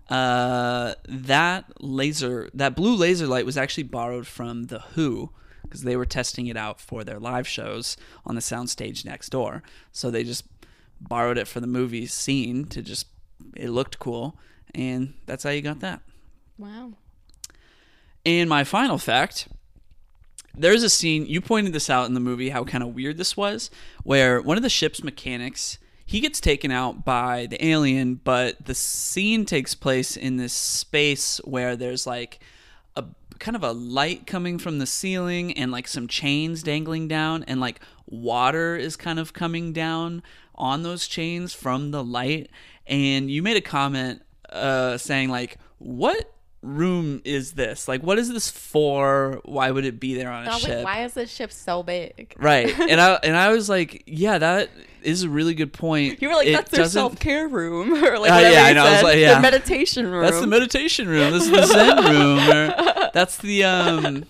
uh, that laser, that blue laser light was actually borrowed from The Who because they were testing it out for their live shows on the soundstage next door. So they just borrowed it for the movie scene to just, it looked cool. And that's how you got that. Wow. And my final fact there's a scene, you pointed this out in the movie, how kind of weird this was, where one of the ship's mechanics, he gets taken out by the alien, but the scene takes place in this space where there's like a kind of a light coming from the ceiling and like some chains dangling down, and like water is kind of coming down on those chains from the light. And you made a comment uh, saying, like, what room is this? Like, what is this for? Why would it be there on a ship? like, why is this ship so big? Right. [LAUGHS] And I and I was like, yeah, that is a really good point. You were like, It that's their self care room, [LAUGHS] or like Uh, yeah, I know, I was like, yeah. Their meditation room. That's the meditation room. This is the Zen room. Or [LAUGHS] that's the um,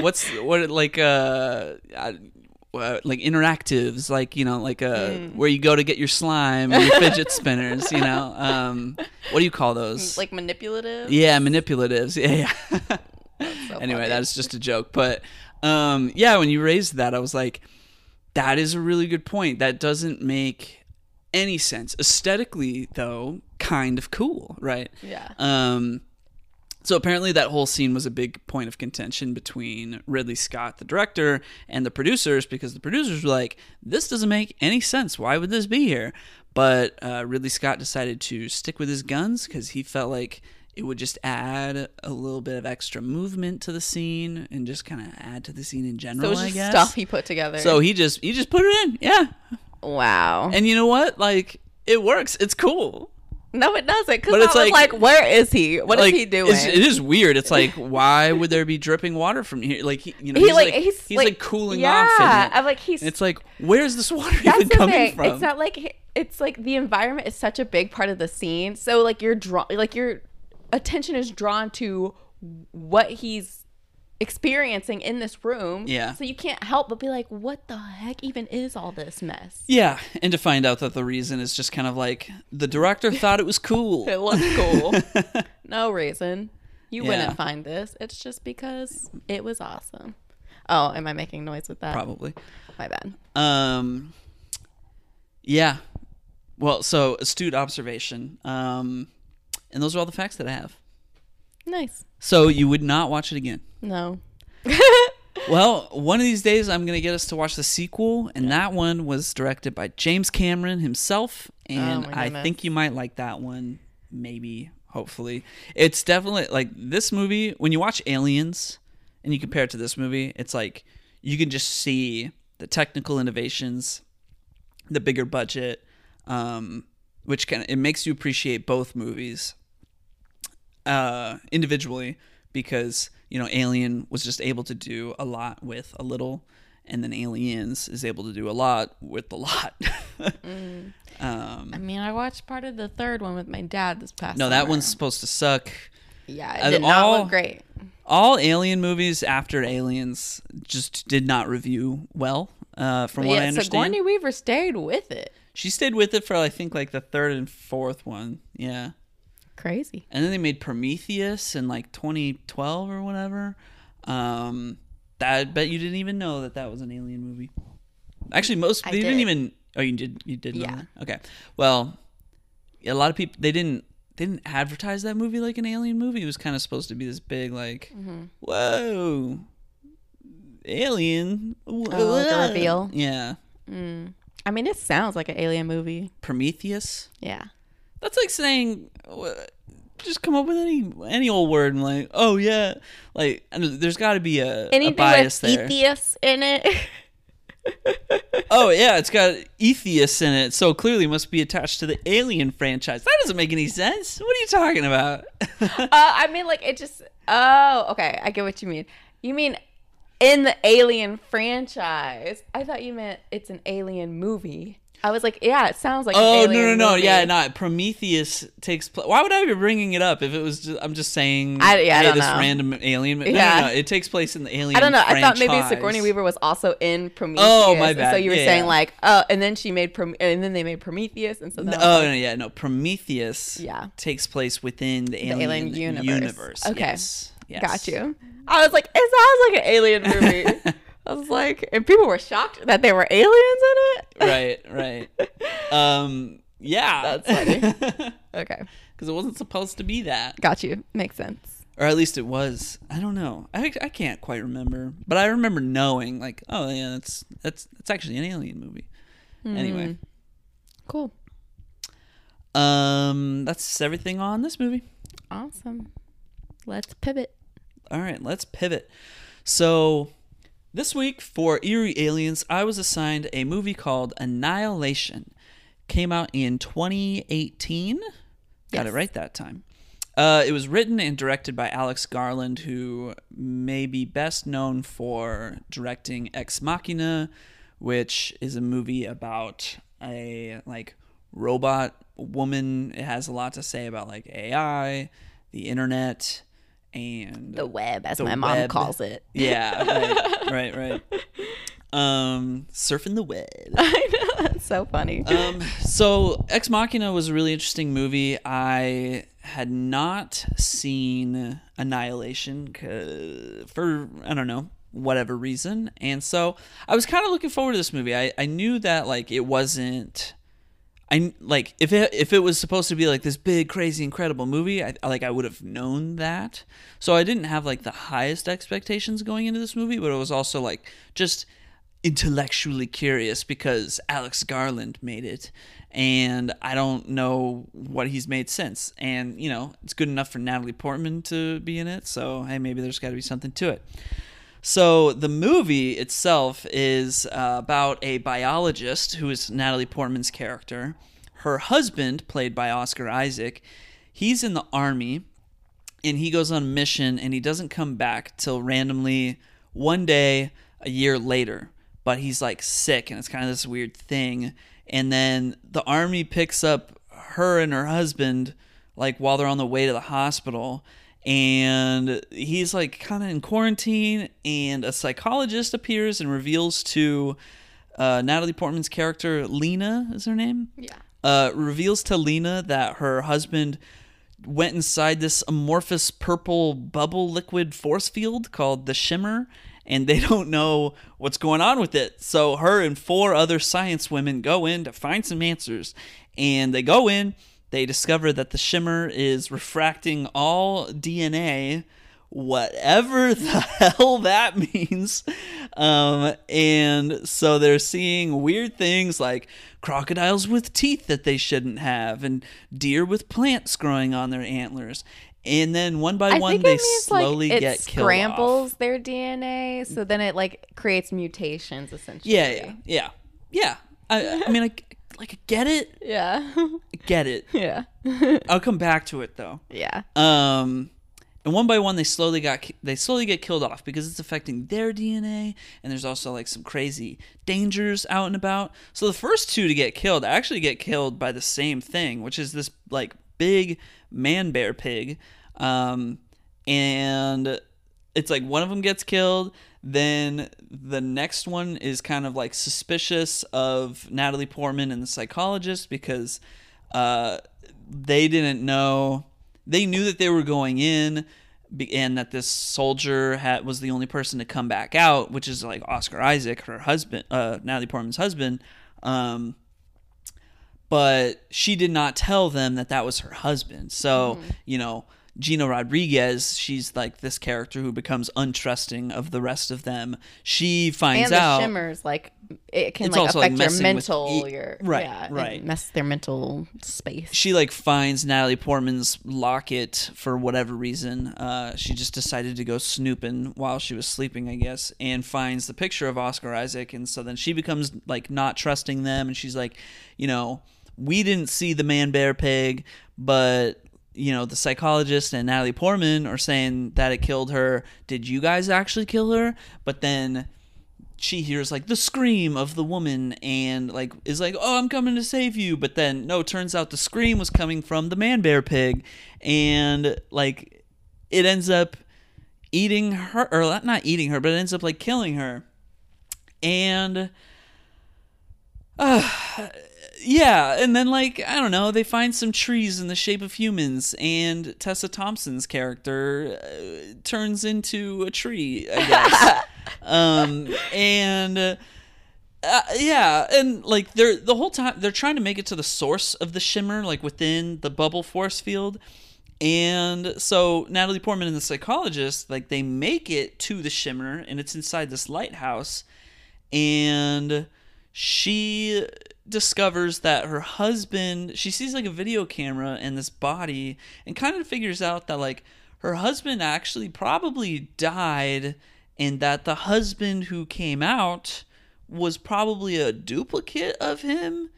what's what like uh, uh, uh, like interactives, like you know, like uh, Mm. where you go to get your slime and your fidget [LAUGHS] spinners. You know, um, what do you call those? like manipulative. yeah, manipulatives. [LAUGHS] Yeah, yeah. So anyway, that's just a joke. But um, yeah, when you raised that, I was like, that is a really good point. That doesn't make any sense aesthetically, though. Kind of cool, right? Yeah. Um, so apparently that whole scene was a big point of contention between Ridley Scott, the director, and the producers because the producers were like, "This doesn't make any sense. Why would this be here?" But uh, Ridley Scott decided to stick with his guns because he felt like it would just add a little bit of extra movement to the scene and just kind of add to the scene in general. So it was I guess. stuff he put together. So he just he just put it in, yeah. wow. And you know what? Like it works. It's cool. No, it doesn't. Because I was like- like, where is he? What is like, he doing? It's, it is weird. It's like, why would there be dripping water from here? Like, he, you know, he he's like, he's, he's like, cooling yeah, off. it. I'm like he's. It's like, where's this water that's even the coming thing. from? It's not like it's like the environment is such a big part of the scene. So like you're drawn, like your attention is drawn to what he's experiencing in this room. Yeah. So you can't help but be like, what the heck even is all this mess? yeah, and to find out that the reason is just kind of like the director thought it was cool. [LAUGHS] It looks cool. [LAUGHS] no reason. You Yeah. wouldn't find this. It's just because it was awesome. Oh, am I making noise with that? Probably. My bad. Um, yeah. Well, so astute observation. Um, and those are all the facts that I have. Nice. So you would not watch it again. No. [LAUGHS] Well, one of these days I'm going to get us to watch the sequel, and that one was directed by James Cameron himself, and my I think you might like that one. Maybe, hopefully, it's definitely like this movie. When you watch Aliens and you compare it to this movie, it's like you can just see the technical innovations, the bigger budget, um, which kind of it makes you appreciate both movies uh, individually because you know Alien was just able to do a lot with a little, and then Aliens is able to do a lot with a lot. [LAUGHS] um, I mean, I watched part of the third one with my dad this past no, that summer. one's supposed to suck. Yeah, uh, it did not all- look great. All Alien movies after Aliens just did not review well, uh, from But what I yeah, understand. Sigourney Weaver stayed with it. she stayed with it for I think like the third and fourth one. Yeah. Crazy. and then they made Prometheus in like 2012 or whatever. Um, that I bet you didn't even know that that was an alien movie. Actually, most I they didn't even. Oh, you did. You did. Know Yeah. that? Okay. Well, a lot of people they didn't they didn't advertise that movie like an alien movie. It was kind of supposed to be this big like, Mm-hmm. whoa, alien. Oh, Whoa. reveal? Yeah. I mean, it sounds like an alien movie. Prometheus. Yeah. That's like saying, just come up with any any old word and like, oh yeah, like there's got to be a, a bias with there. atheists in it. [LAUGHS] oh yeah, it's got Etheus in it, so clearly must be attached to the Alien franchise. That doesn't make any sense. What are you talking about? [LAUGHS] uh, I mean, like it just. Oh, okay. I get what you mean. You mean in the Alien franchise? I thought you meant it's an Alien movie. I was like, yeah, it sounds like. oh no no no movie. yeah not Prometheus takes place. Why would I be bringing it up if it was? Just, I'm just saying. I- yeah, I don't this know. random alien. No, Yeah. no, no, it takes place in the Alien. I don't know. I thought maybe franchise. Sigourney Weaver was also in Prometheus. Oh, my and So you were Yeah, saying yeah. like, oh, and then she made Prom- and then they made Prometheus, and so No, then oh like, no, yeah, no. Prometheus Yeah. takes place within the alien, alien universe. universe. Okay. Yes. Yes. got you. I was like, it sounds like an alien movie. [LAUGHS] I was like, and people were shocked that there were aliens in it. right, right. [LAUGHS] Um, yeah, That's funny. [LAUGHS] Okay, because it wasn't supposed to be that, got you. Makes sense. or at least it was. I don't know. I, I can't quite remember, but I remember knowing like, oh yeah, that's that's that's actually an alien movie. Anyway, Cool. um, that's everything on this movie. Awesome. Let's pivot. All right, let's pivot. So, this week for Eerie Aliens, I was assigned a movie called Annihilation. Came out in 2018. Got it right that time. Uh, it was written and directed by Alex Garland, who may be best known for directing Ex Machina, which is a movie about a like robot woman. It has a lot to say about like AI, the internet, and The web, as The my mom web. calls it. [LAUGHS] yeah, right, [LAUGHS] right, right. Um, surfing the web. I know that's so funny. Um, so Ex Machina was a really interesting movie. I had not seen Annihilation for I don't know whatever reason, and so I was kind of looking forward to this movie. I I knew that like it wasn't. I like if it if it was supposed to be like this big crazy incredible movie I like I would have known that. So I didn't have like the highest expectations going into this movie but it was also like just intellectually curious because Alex Garland made it and I don't know what he's made since. And you know it's good enough for Natalie Portman to be in it so hey maybe there's got to be something to it so the movie itself is uh, about a biologist who is Natalie Portman's character. Her husband, played by Oscar Isaac, he's in the army and he goes on a mission and he doesn't come back till randomly one day a year later. But he's like sick and it's kind of this weird thing. And then the army picks up her and her husband like while they're on the way to the hospital and he's like kind of in quarantine and a psychologist appears and reveals to uh, natalie portman's character lena is her name yeah. uh, reveals to lena that her husband went inside this amorphous purple bubble liquid force field called the shimmer and they [LAUGHS] don't know what's going on with it so her and four other science women go in to find some answers and they go in they discover that the shimmer is refracting all DNA, whatever [LAUGHS] the hell that means. Um, and so they're seeing weird things like crocodiles with teeth that they shouldn't have, and deer with plants growing on their antlers. And then one by I one, they slowly like get killed. scrambles their DNA, so then it like creates mutations essentially. Yeah, yeah, yeah, yeah. I, I mean, I like get it, Yeah. [LAUGHS] Get it. yeah. [LAUGHS] I'll come back to it though. yeah. Um, and one by one, they slowly got they slowly get killed off because it's affecting their DNA, and there's also like some crazy dangers out and about. So the first two to get killed actually get killed by the same thing, which is this like big man bear pig, um, and it's like one of them gets killed. Then the next one is kind of like suspicious of Natalie Portman and the psychologist because uh, they didn't know. They knew that they were going in, and that this soldier had, was the only person to come back out, which is like Oscar Isaac, her husband, uh, Natalie Portman's husband. Um, but she did not tell them that that was her husband. So, you know, Gina Rodriguez, she's like this character who becomes untrusting of the rest of them. She finds and the out shimmers like it can like also, like, affect your with mental e- your Right, yeah, right. mess their mental space. she like finds Natalie Portman's locket for whatever reason. Uh, she just decided to go snooping while she was sleeping, I guess, and finds the picture of Oscar Isaac, and so then she becomes like not trusting them, and she's like, you know, we didn't see the man bear pig, but you know the psychologist and Natalie Portman are saying that it killed her. Did you guys actually kill her? But then she hears like the scream of the woman and like is like oh i'm coming to save you but then no turns out the scream was coming from the man bear pig and like it ends up eating her or not- eating her but it ends up like killing her and [SIGHS] uh, yeah and then like i don't know they find some trees in the shape of humans and tessa thompson's character uh, turns into a tree i guess. [LAUGHS] Um and uh, uh, yeah and like they're the whole time they're trying to make it to the source of the shimmer like within the bubble force field. And so natalie portman and the psychologist like they make it to the shimmer and it's inside this lighthouse. And she discovers that her husband she sees like a video camera in this body and kind of figures out that like her husband actually probably died and that the husband who came out was probably a duplicate of him.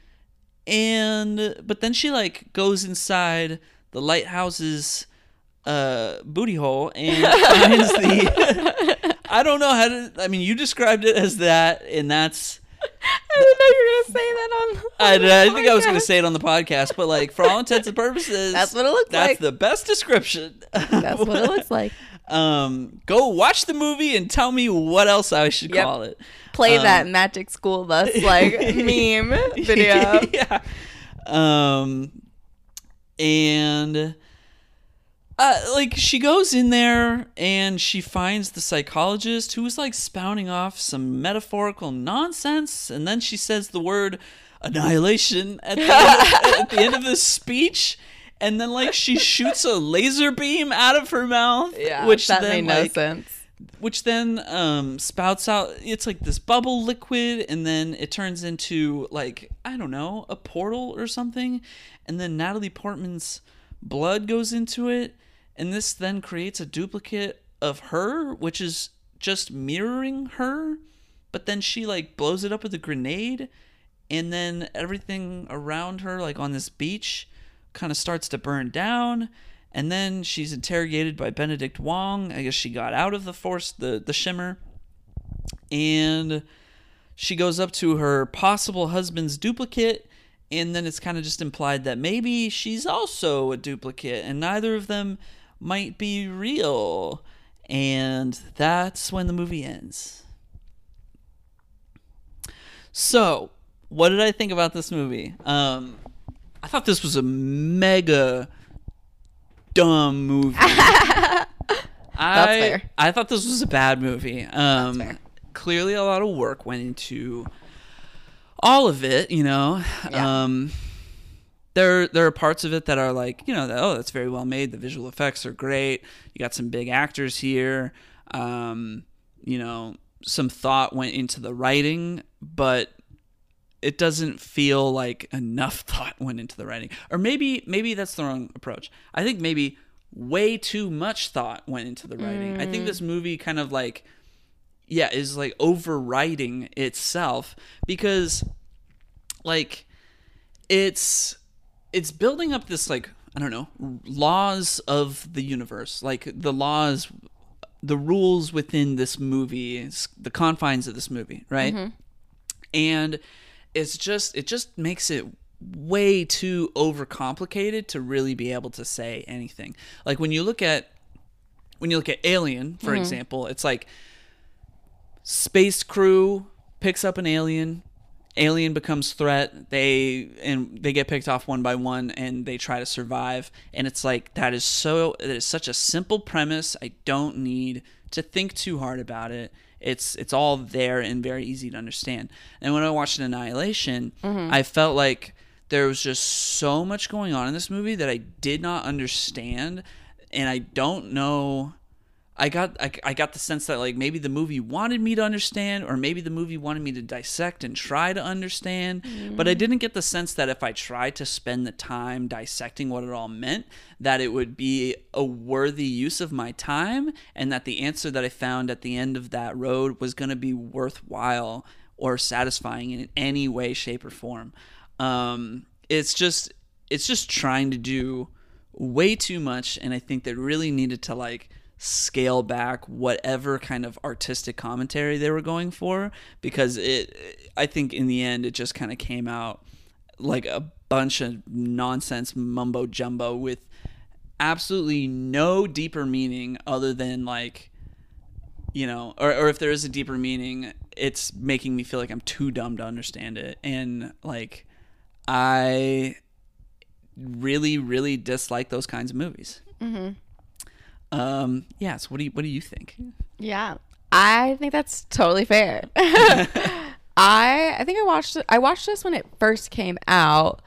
And but then she like goes inside the lighthouse's uh booty hole and [LAUGHS] finds the I don't know how to I mean you described it as that and that's I didn't know you were gonna say that on. I, the I think I was going to podcast. say it on the podcast, but like for all intents and purposes, That's what it looks that's like. the best description. That's what it looks like. [LAUGHS] Um, go watch the movie and tell me what else I should Yep. call it. Play Um, that magic school bus [LAUGHS] like meme [LAUGHS] video. yeah. Um, and uh, like she goes in there and she finds the psychologist who's like spouting off some metaphorical nonsense, and then she says the word annihilation at the end, [LAUGHS] at the end of this speech. And then, like, she shoots a laser beam out of her mouth, Yeah, which that then, made no like, sense. which then um, spouts out it's like this bubble liquid and then it turns into like i don't know a portal or something and then natalie portman's blood goes into it and this then creates a duplicate of her which is just mirroring her but then she like blows it up with a grenade and then everything around her like on this beach kind of starts to burn down and then she's interrogated by Benedict Wong. I guess she got out of the force the the shimmer and she goes up to her possible husband's duplicate and then it's kind of just implied that maybe she's also a duplicate and neither of them might be real and that's when the movie ends. So, what did I think about this movie? Um, I thought this was a mega dumb movie. [LAUGHS] I, fair. I thought this was a bad movie. Um, fair. Clearly, a lot of work went into all of it. You know, Yeah. um, there there are parts of it that are like you know that, oh that's very well made. The visual effects are great. You got some big actors here. Um, you know, some thought went into the writing, but it doesn't feel like enough [LAUGHS] thought went into the writing or maybe maybe that's the wrong approach i think maybe way too much thought went into the writing i think this movie kind of like yeah is like overriding itself because like it's it's building up this like i don't know laws of the universe like the laws the rules within this movie the confines of this movie right? Mm-hmm. And it's just it just makes it way too overcomplicated to really be able to say anything. Like when you look at when you look at alien for mm-hmm. example it's like space crew picks up an alien. Alien becomes threat. They and they get picked off one by one and they try to survive. And it's like that is so that is such a simple premise. I don't need to think too hard about it. It's it's all there and very easy to understand. And when i watched annihilation mm-hmm. i felt like there was just so much going on in this movie that i did not understand. And I don't know. I got I, I got the sense that like maybe the movie wanted me to understand, or maybe the movie wanted me to dissect and try to understand. But I didn't get the sense that if I tried to spend the time dissecting what it all meant, that it would be a worthy use of my time, and that the answer that I found at the end of that road was going to be worthwhile or satisfying in any way, shape, or form. Um, it's just it's just trying to do way too much, and I think they really needed to like scale back whatever kind of artistic commentary they were going for because it I think in the end it just kind of came out like a bunch of nonsense mumbo jumbo with absolutely no deeper meaning other than like you know or, or if there is a deeper meaning it's making me feel like i'm too dumb to understand it. And like i really really dislike those kinds of movies mm-hmm. Um yeah so what do you what do you think Yeah. I think that's totally fair. [LAUGHS] I I think I watched it I watched this when it first came out.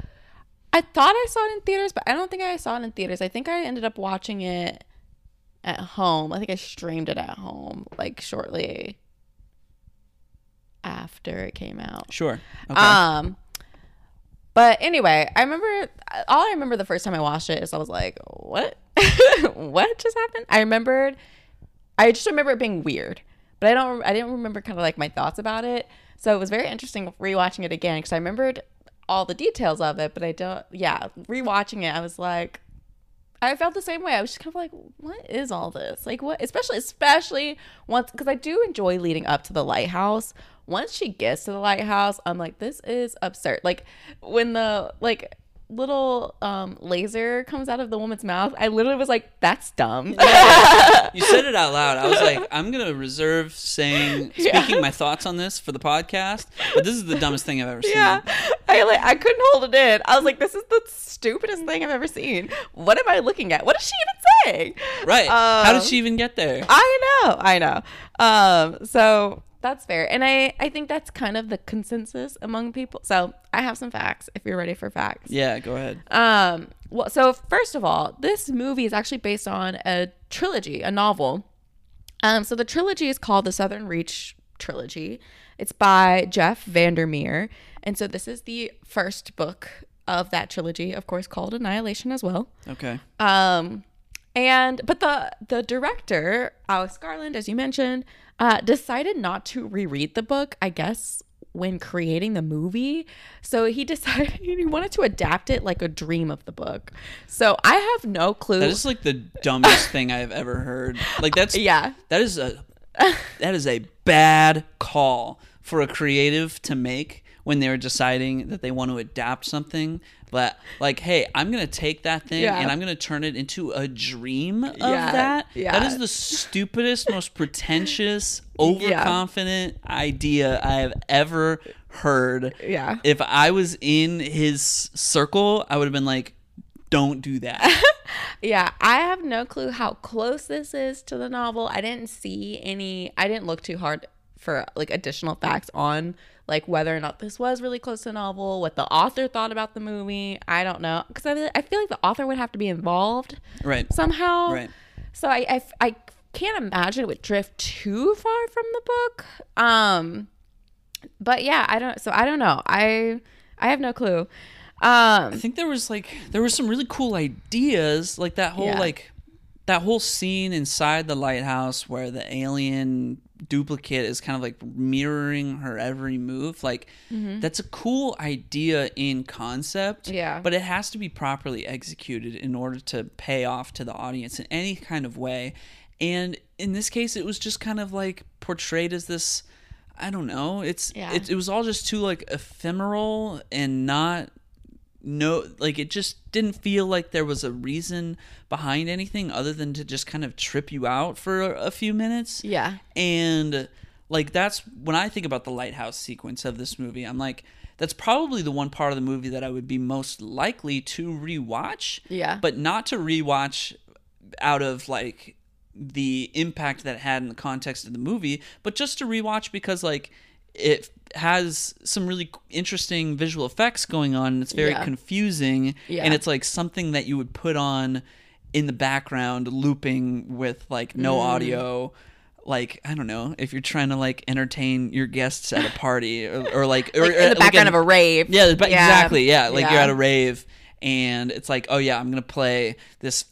I thought I saw it in theaters, but I don't think I saw it in theaters. I think I ended up watching it at home. I think I streamed it at home like shortly after it came out. sure okay Um, but anyway, I remember all I remember the first time I watched it is I was like, "What? [LAUGHS] what just happened?" I remembered, I just remember it being weird, but I don't, I didn't remember kind of like my thoughts about it. So it was very interesting rewatching it again because I remembered all the details of it, but I don't. Yeah, rewatching it, I was like, I felt the same way. I was just kind of like, what is all this? Like, what? Especially, especially once, because I do enjoy leading up to the lighthouse. Once she gets to the lighthouse, I'm like, this is absurd. Like, when the like little um laser comes out of the woman's mouth, I literally was like, that's dumb. [LAUGHS] [LAUGHS] You said it out loud. I was like, I'm gonna reserve saying [LAUGHS] speaking Yeah. my thoughts on this for the podcast, but this is the dumbest thing I've ever seen. yeah, I like, I couldn't hold it in. I was like, this is the stupidest thing I've ever seen. What am I looking at? What is she even saying? Right. How did Um, she even get there? I know, I know. Um, so that's fair, and I I think that's kind of the consensus among people. So I have some facts if you're ready for facts. Yeah, go ahead. Um, well, so first of all, this movie is actually based on a trilogy, a novel. Um, so the trilogy is called the Southern Reach trilogy. It's by Jeff Vandermeer, and so this is the first book of that trilogy, of course, called Annihilation as well. Okay. Um, and but the the director Alex Garland, as you mentioned, uh, decided not to reread the book. I guess when creating the movie, so he [LAUGHS] decided he wanted to adapt it like a dream of the book. So I have no clue. That is like the dumbest thing I've ever heard. Like that's [LAUGHS] yeah, that is a [LAUGHS] that is a bad call for a creative to make when they're deciding that they want to adapt something. But like, hey, I'm gonna take that thing Yeah. and I'm gonna turn it into a dream of Yeah, that. yeah. That is the stupidest, most pretentious, [LAUGHS] overconfident idea I have ever heard. yeah. If I was in his circle, I would have been like, "Don't do that." [LAUGHS] Yeah, I have no clue how close this is to the novel. I didn't see any. I didn't look too hard for like additional facts on like whether or not this was really close to the novel, what the author thought about the movie. I don't know because I, I feel like the author would have to be involved right. somehow. Right. So I, I I can't imagine it would drift too far from the book. Um, but yeah, I don't. So I don't know. I I have no clue. Um, I think there was like there were some really cool ideas, like that whole Yeah. like that whole scene inside the lighthouse where the alien duplicate is kind of like mirroring her every move. Like that's a cool idea in concept. Mm-hmm. Yeah. But it has to be properly executed in order to pay off to the audience in any kind of way. And in this case it was just kind of like portrayed as this I don't know. It's Yeah. it, it was all just too like ephemeral and not no like it just didn't feel like there was a reason behind anything other than to just kind of trip you out for a, a few minutes yeah. and like that's when i think about the lighthouse sequence of this movie i'm like that's probably the one part of the movie that i would be most likely to rewatch Yeah. but not to rewatch out of like the impact that had in the context of the movie, but just to rewatch because like it has some really interesting visual effects going on and it's very Yeah. confusing Yeah. and it's like something that you would put on in the background looping with like no mm. audio like I don't know if you're trying to like entertain your guests at a [LAUGHS] party or, or like or, Like in the uh, or, background an- of a rave. yeah, but exactly. Yeah, like you're at a rave and it's like, oh yeah, I'm going to play this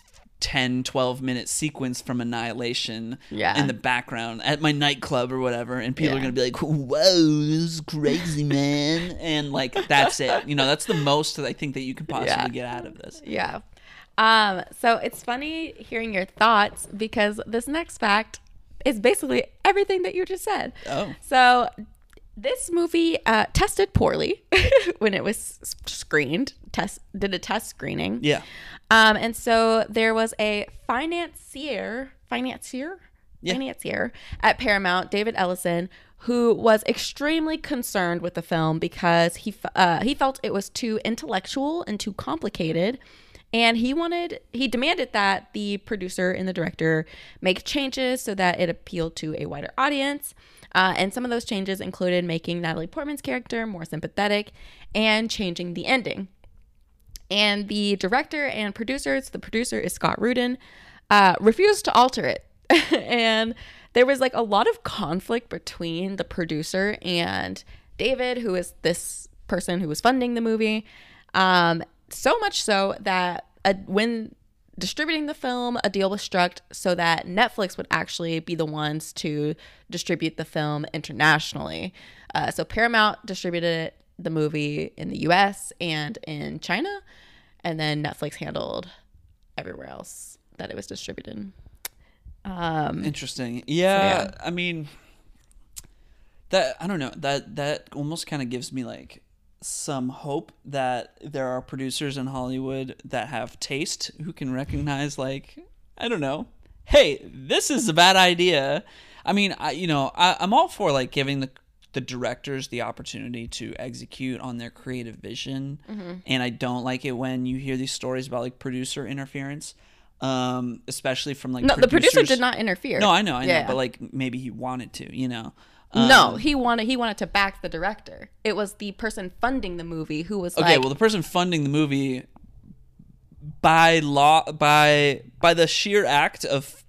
10 12 minute sequence from Annihilation Yeah. in the background at my nightclub or whatever and people are going to be like, "Whoa, this is crazy, [LAUGHS] man." and like that's it. You know, that's the most that I think that you could possibly Yeah. get out of this. Yeah. Um, so it's funny hearing your thoughts because this next fact is basically everything that you just said. Oh. So this movie uh, tested poorly [LAUGHS] when it was screened. Test did a test screening. Yeah. Um, and so there was a financier, financier, Yeah. financier at Paramount, David Ellison, who was extremely concerned with the film because he uh, he felt it was too intellectual and too complicated. And he wanted, he demanded that the producer and the director make changes so that it appealed to a wider audience. Uh, and some of those changes included making Natalie Portman's character more sympathetic and changing the ending. And the director and producers, the producer is Scott Rudin, uh, refused to alter it. [LAUGHS] and there was like a lot of conflict between the producer and David, who is this person who was funding the movie. Um, so much so that uh when distributing the film, a deal was struck so that Netflix would actually be the ones to distribute the film internationally. Uh, so Paramount distributed the movie in the US and in China, and then Netflix handled everywhere else that it was distributed. Um, Interesting. Yeah, yeah. I mean that I don't know. That that almost kind of gives me like some hope that there are producers in Hollywood that have taste who can recognize like I don't know. Hey, this is a bad idea. I mean, I you know, I, I'm all for like giving the the directors the opportunity to execute on their creative vision, and I don't like it when you hear these stories about like producer interference, um, especially from like no, the producer did not interfere. no, I know, I know, Yeah. but like maybe he wanted to, you know. Um, no, he wanted he wanted to back the director. It was the person funding the movie who was Okay, like, well, the person funding the movie by law by by the sheer act of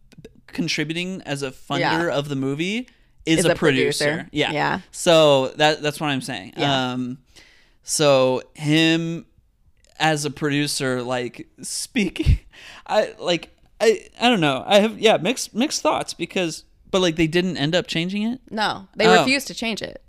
contributing as a funder Yeah. of the movie is, Is a, a producer. producer. Yeah. Yeah. So that that's what I'm saying. Yeah. Um so him as a producer like speaking [LAUGHS] I like I I don't know. I have yeah, mixed mixed thoughts because but like they didn't end up changing it. no, they Oh. refused to change it.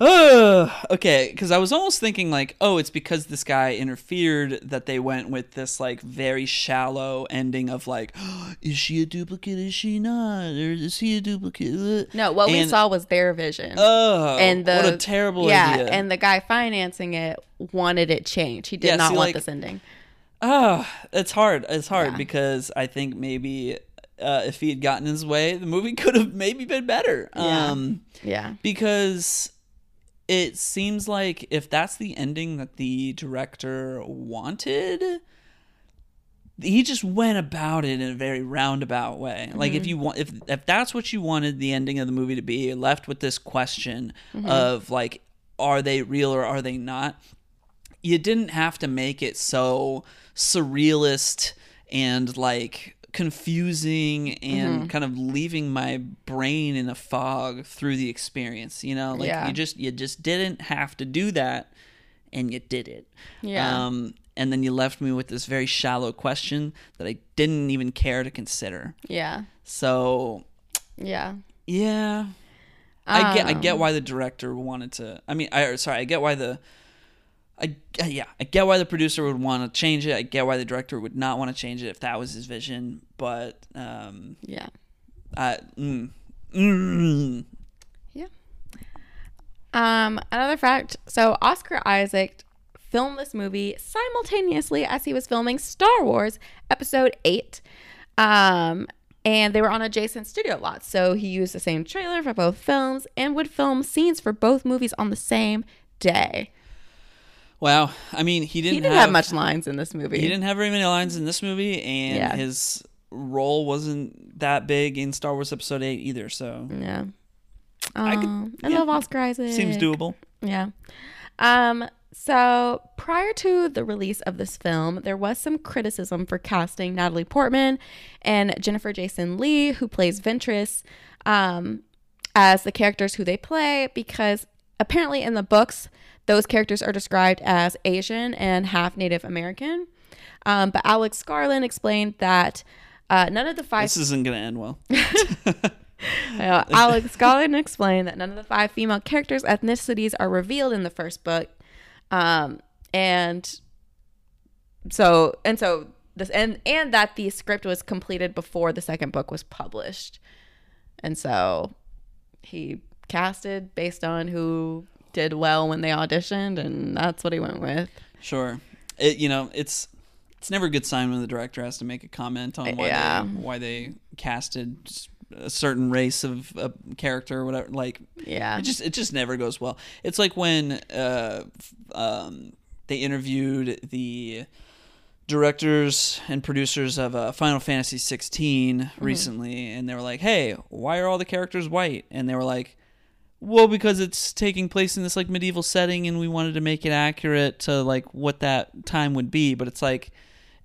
Uh, okay, because I was almost thinking like, oh, it's because this guy interfered that they went with this like very shallow ending of like, [GASPS] is she a duplicate? Is she not? Or is he a duplicate? No, what we saw was their vision. Oh, and the what a terrible yeah, idea. and the guy financing it wanted it changed. He did Yeah, not see, want like- this ending. Oh, it's hard. It's hard Yeah. because I think maybe uh, if he had gotten his way, the movie [LAUGHS] could have maybe been better. Yeah. Um, Yeah, because it seems like if that's the ending that the director wanted he just went about it in a very roundabout way. Like if you want if if that's what you wanted the ending of the movie to be left with this question of like are they real or are they not? You didn't have to make it so surrealist and like confusing and kind of leaving my brain in a fog through the experience you know like Yeah. you just you just didn't have to do that and you did it Yeah. um and then you left me with this very shallow question that I didn't even care to consider yeah, so yeah. yeah I get I get Um, why the director wanted to. I mean, I sorry, I get why the. I yeah, I get why the producer would want to change it. I get why the director would not want to change it if that was his vision. But um, Yeah. I mm, mm, Um, another fact. So Oscar Isaac filmed this movie simultaneously as he was filming Star Wars Episode Eight. Um, and they were on adjacent studio lots, so he used the same trailer for both films and would film scenes for both movies on the same day. Wow. I mean, he didn't, He didn't have, much lines in this movie. He didn't have very many lines in this movie, and Yeah. his role wasn't that big in Star Wars Episode Eight either. So Yeah. I could- Um, I, yeah. love Oscar Isaac. seems doable. Yeah. Um, so prior to the release of this film, there was some criticism for casting Natalie Portman and Jennifer Jason Leigh, who plays Ventress, um, as the characters who they play, because apparently in the books, those characters are described as Asian and half Native American. Um, but Alex Garland explained that uh, none of the five. This isn't gonna end well. [LAUGHS] Uh, Alex Garland explained that none of the five female characters' ethnicities are revealed in the first book, um, and so and so this and and that the script was completed before the second book was published, and so he casted based on who did well when they auditioned, and that's what he went with. Sure. It you know it's it's never a good sign when the director has to make a comment on why Yeah. they why they casted a certain race of a character or whatever. Like Yeah, it just it just never goes well. It's like when uh, um, they interviewed the directors and producers of uh, Final Fantasy 16 Mm-hmm. recently, and they were like, "Hey, why are all the characters white?" And they were like. Well, because it's taking place in this like medieval setting, and we wanted to make it accurate to like what that time would be. But it's like,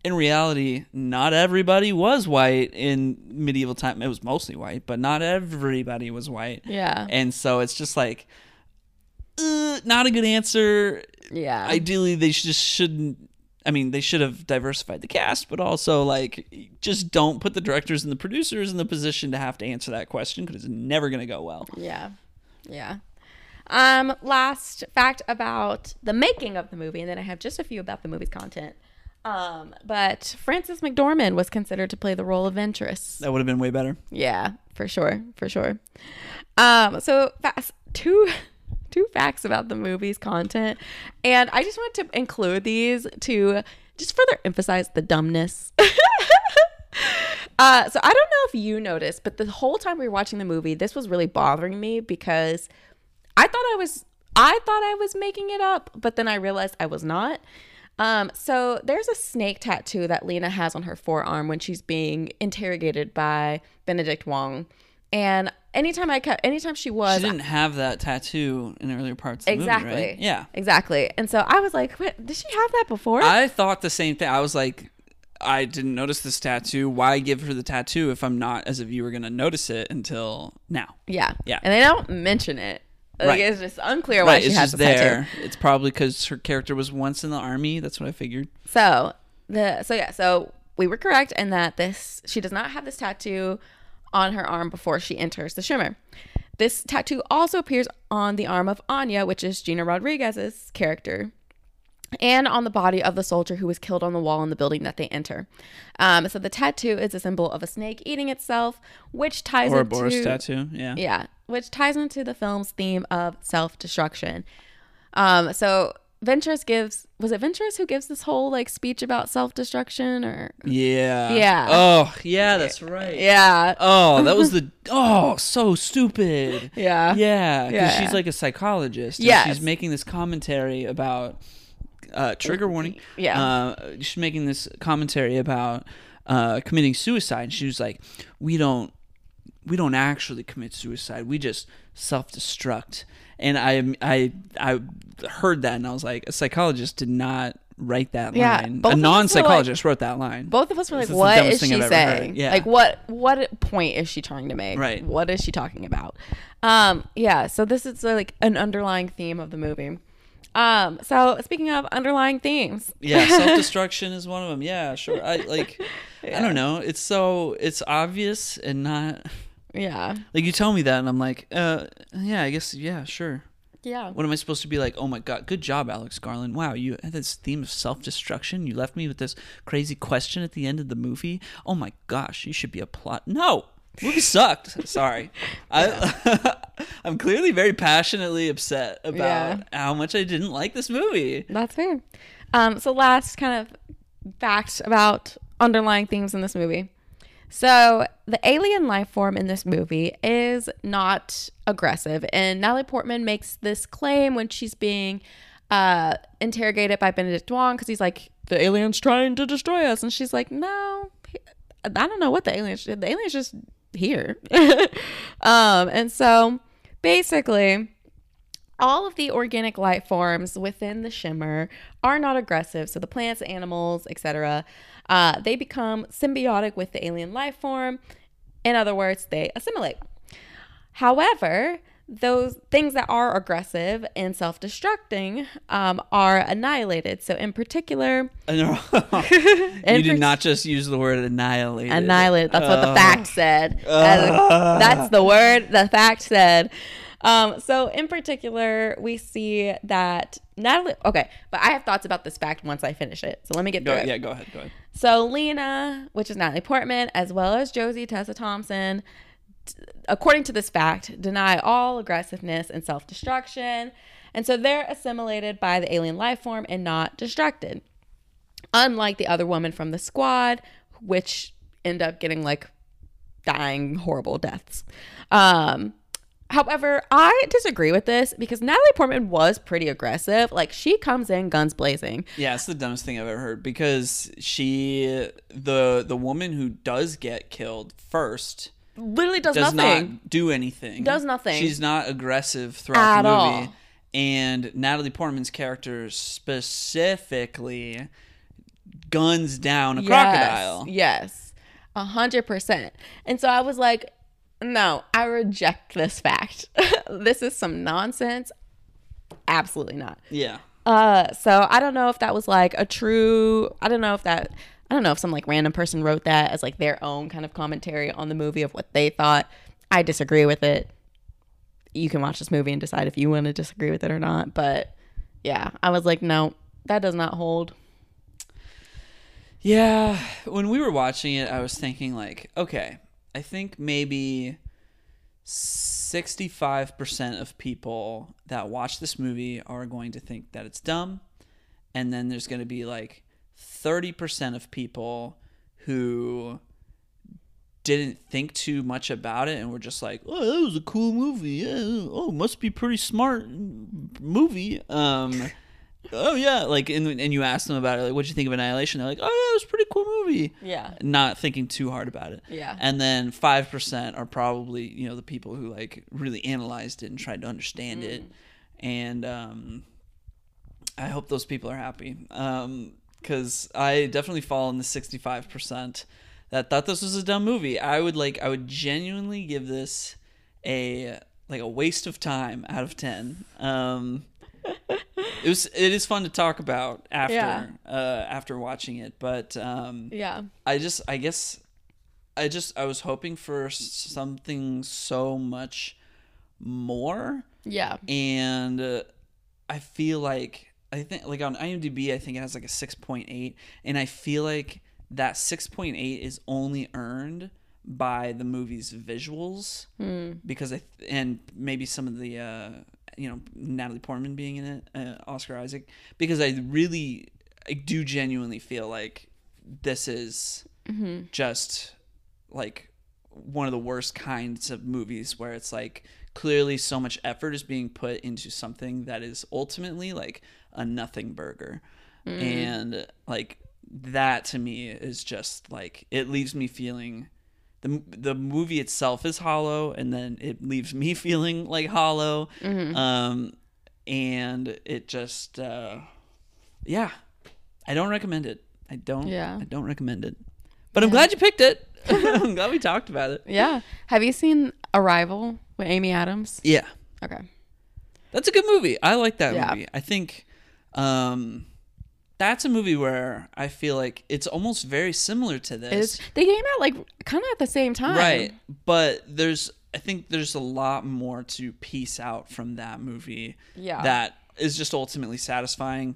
in reality, not everybody was white in medieval time. It was mostly white, but not everybody was white. yeah, And so it's just like, uh, not a good answer. yeah. Ideally, they just shouldn't. I mean, they should have diversified the cast, but also like, just don't put the directors and the producers in the position to have to answer that question because it's never going to go well. Yeah. Yeah. Um, last fact about the making of the movie, and then I have just a few about the movie's content. Um, but Frances McDormand was considered to play the role of Ventress. That would have been way better. Yeah, for sure, for sure. Um, so fast two [LAUGHS] two facts about the movie's content, and I just want to include these to just further emphasize the dumbness. [LAUGHS] uh, so I don't know if you noticed, but the whole time we were watching the movie, this was really bothering me because I thought I was I thought I was making it up, but then I realized I was not. Um, so there's a snake tattoo that Lena has on her forearm when she's being interrogated by Benedict Wong. And anytime I cut, anytime she was, She didn't have that tattoo in earlier parts of the exactly, movie, right? Yeah. exactly. And so I was like, did she have that before? I thought the same thing. I was like, I didn't notice this tattoo. Why give her the tattoo if I'm not, as a viewer, going to notice it until now? yeah, Yeah. And they don't mention it. Like Right. it's just unclear why right, she it's has the tattoo. there. It's probably because her character was once in the army. That's what I figured. So the so yeah, so we were correct in that this she does not have this tattoo on her arm before she enters the shimmer. This tattoo also appears on the arm of Anya, which is Gina Rodriguez's character, and on the body of the soldier who was killed on the wall in the building that they enter. Um, so the tattoo is a symbol of a snake eating itself, which ties Or a into Boris tattoo. Yeah. yeah, which ties into the film's theme of self-destruction. Um, so Ventress gives was it Ventress who gives this whole like speech about self-destruction or Yeah. Yeah. Oh, yeah, that's right. yeah, Oh, that was [LAUGHS] the oh, so stupid. yeah, Yeah, because Yeah. she's like a psychologist. yeah she's making this commentary about uh, trigger warning. Yeah. uh, she's making this commentary about uh, committing suicide. She was like, "We don't, we don't actually commit suicide. We just self-destruct." And I, I, I heard that, and I was like, a psychologist did not write that Yeah, line. A were like- non-psychologist wrote that line. Both of us were like, This is the "What is she I've ever heard. saying? Yeah. Like, what what point is she trying to make? Right. What is she talking about?" Um, yeah. So this is like an underlying theme of the movie. Um, so speaking of underlying themes, Yeah, self destruction [LAUGHS] is one of them. Yeah, sure. I like. I don't know. It's so it's obvious and not yeah, like you tell me that, and I'm like, uh, yeah, I guess, yeah, sure. yeah, What am I supposed to be like? Oh my god, good job, Alex Garland. Wow, you had this theme of self destruction. You left me with this crazy question at the end of the movie. Oh my gosh, you should be a plot. No, movie sucked. Sorry, I [LAUGHS] [LAUGHS] I'm clearly very passionately upset about Yeah. how much I didn't like this movie. That's fair. Um, so last kind of fact about underlying themes in this movie. So the alien life form in this movie is not aggressive, and Natalie Portman makes this claim when she's being uh, interrogated by Benedict Wong because he's like, "The alien's trying to destroy us," and she's like, "No, I don't know what the alien's. The alien's just here." [LAUGHS] um, and so basically, all of the organic life forms within the shimmer are not aggressive. So the plants, animals, etc., uh, they become symbiotic with the alien life form. In other words, they assimilate. However, those things that are aggressive and self-destructing um, are annihilated. So, in particular, [LAUGHS] you in did par- not just use the word annihilate. annihilated. That's what the Uh, fact said. As- That's the word the fact said. Um, so in particular, we see that Natalie. Okay, but I have thoughts about this fact once I finish it. So let me get Go, through it. yeah, go ahead. Go ahead. So Lena, which is Natalie Portman, as well as Josie Tessa Thompson, according to this fact, deny all aggressiveness and self-destruction, and so they're assimilated by the alien life form and not destructed. Unlike the other woman from the squad, which end up getting like dying horrible deaths. Um, however, I disagree with this because Natalie Portman was pretty aggressive. Like she comes in guns blazing. Yeah, it's the dumbest thing I've ever heard because she, the the woman who does get killed first, Literally does, does nothing. not do anything. Does nothing. She's not aggressive throughout At the movie. all. And Natalie Portman's character specifically guns down a crocodile. Yes, a hundred percent. And so I was like, no, I reject this fact. [LAUGHS] this is some nonsense. Absolutely not. Yeah. Uh, so I don't know if that was like a true. I don't know if that. I don't know if some like random person wrote that as like their own kind of commentary on the movie of what they thought. I disagree with it. You can watch this movie and decide if you want to disagree with it or not. But yeah, I was like, no, that does not hold. Yeah, when we were watching it, I was thinking like, okay, I think maybe 65% of people that watch this movie are going to think that it's dumb, and then there's going to be like 30% of people who didn't think too much about it and were just like, "Oh, that was a cool movie. Yeah. Oh, must be pretty smart movie." Um [LAUGHS] Oh yeah, like and, and you ask them about it, like, "What'd you think of Annihilation?" They're like, "Oh yeah, it was a pretty cool movie." Yeah. Not thinking too hard about it. Yeah. And then five percent are probably you know the people who like really analyzed it and tried to understand it, and um, I hope those people are happy. Um, because I definitely fall in the sixty-five percent that thought this was a dumb movie. I would like, I would genuinely give this a like a waste of time out of ten. Um, [LAUGHS] it was, it is fun to talk about after Yeah. uh, after watching it, but um, Yeah. I just, I guess, I just, I was hoping for something so much more Yeah. and uh, I feel like I think like on IMDb I think it has like a 6.8 and I feel like that 6.8 is only earned by the movie's visuals because I th- and maybe some of the uh, you know Natalie Portman being in it uh, Oscar Isaac because I really I do genuinely feel like this is just like one of the worst kinds of movies where it's like clearly so much effort is being put into something that is ultimately like a nothing burger and like that to me is just like it leaves me feeling the the movie itself is hollow and then it leaves me [LAUGHS] feeling like hollow um and it just uh yeah i don't recommend it i don't Yeah. i don't recommend it but i'm glad you picked it [LAUGHS] [LAUGHS] i'm glad we talked about it Yeah. Have you seen Arrival with Amy Adams? yeah Okay. That's a good movie. I like that Yeah. movie. I think um that's a movie where I feel like it's almost very similar to this. It's, they came out like kind of at the same time. right. But there's I think there's a lot more to piece out from that movie Yeah. that is just ultimately satisfying.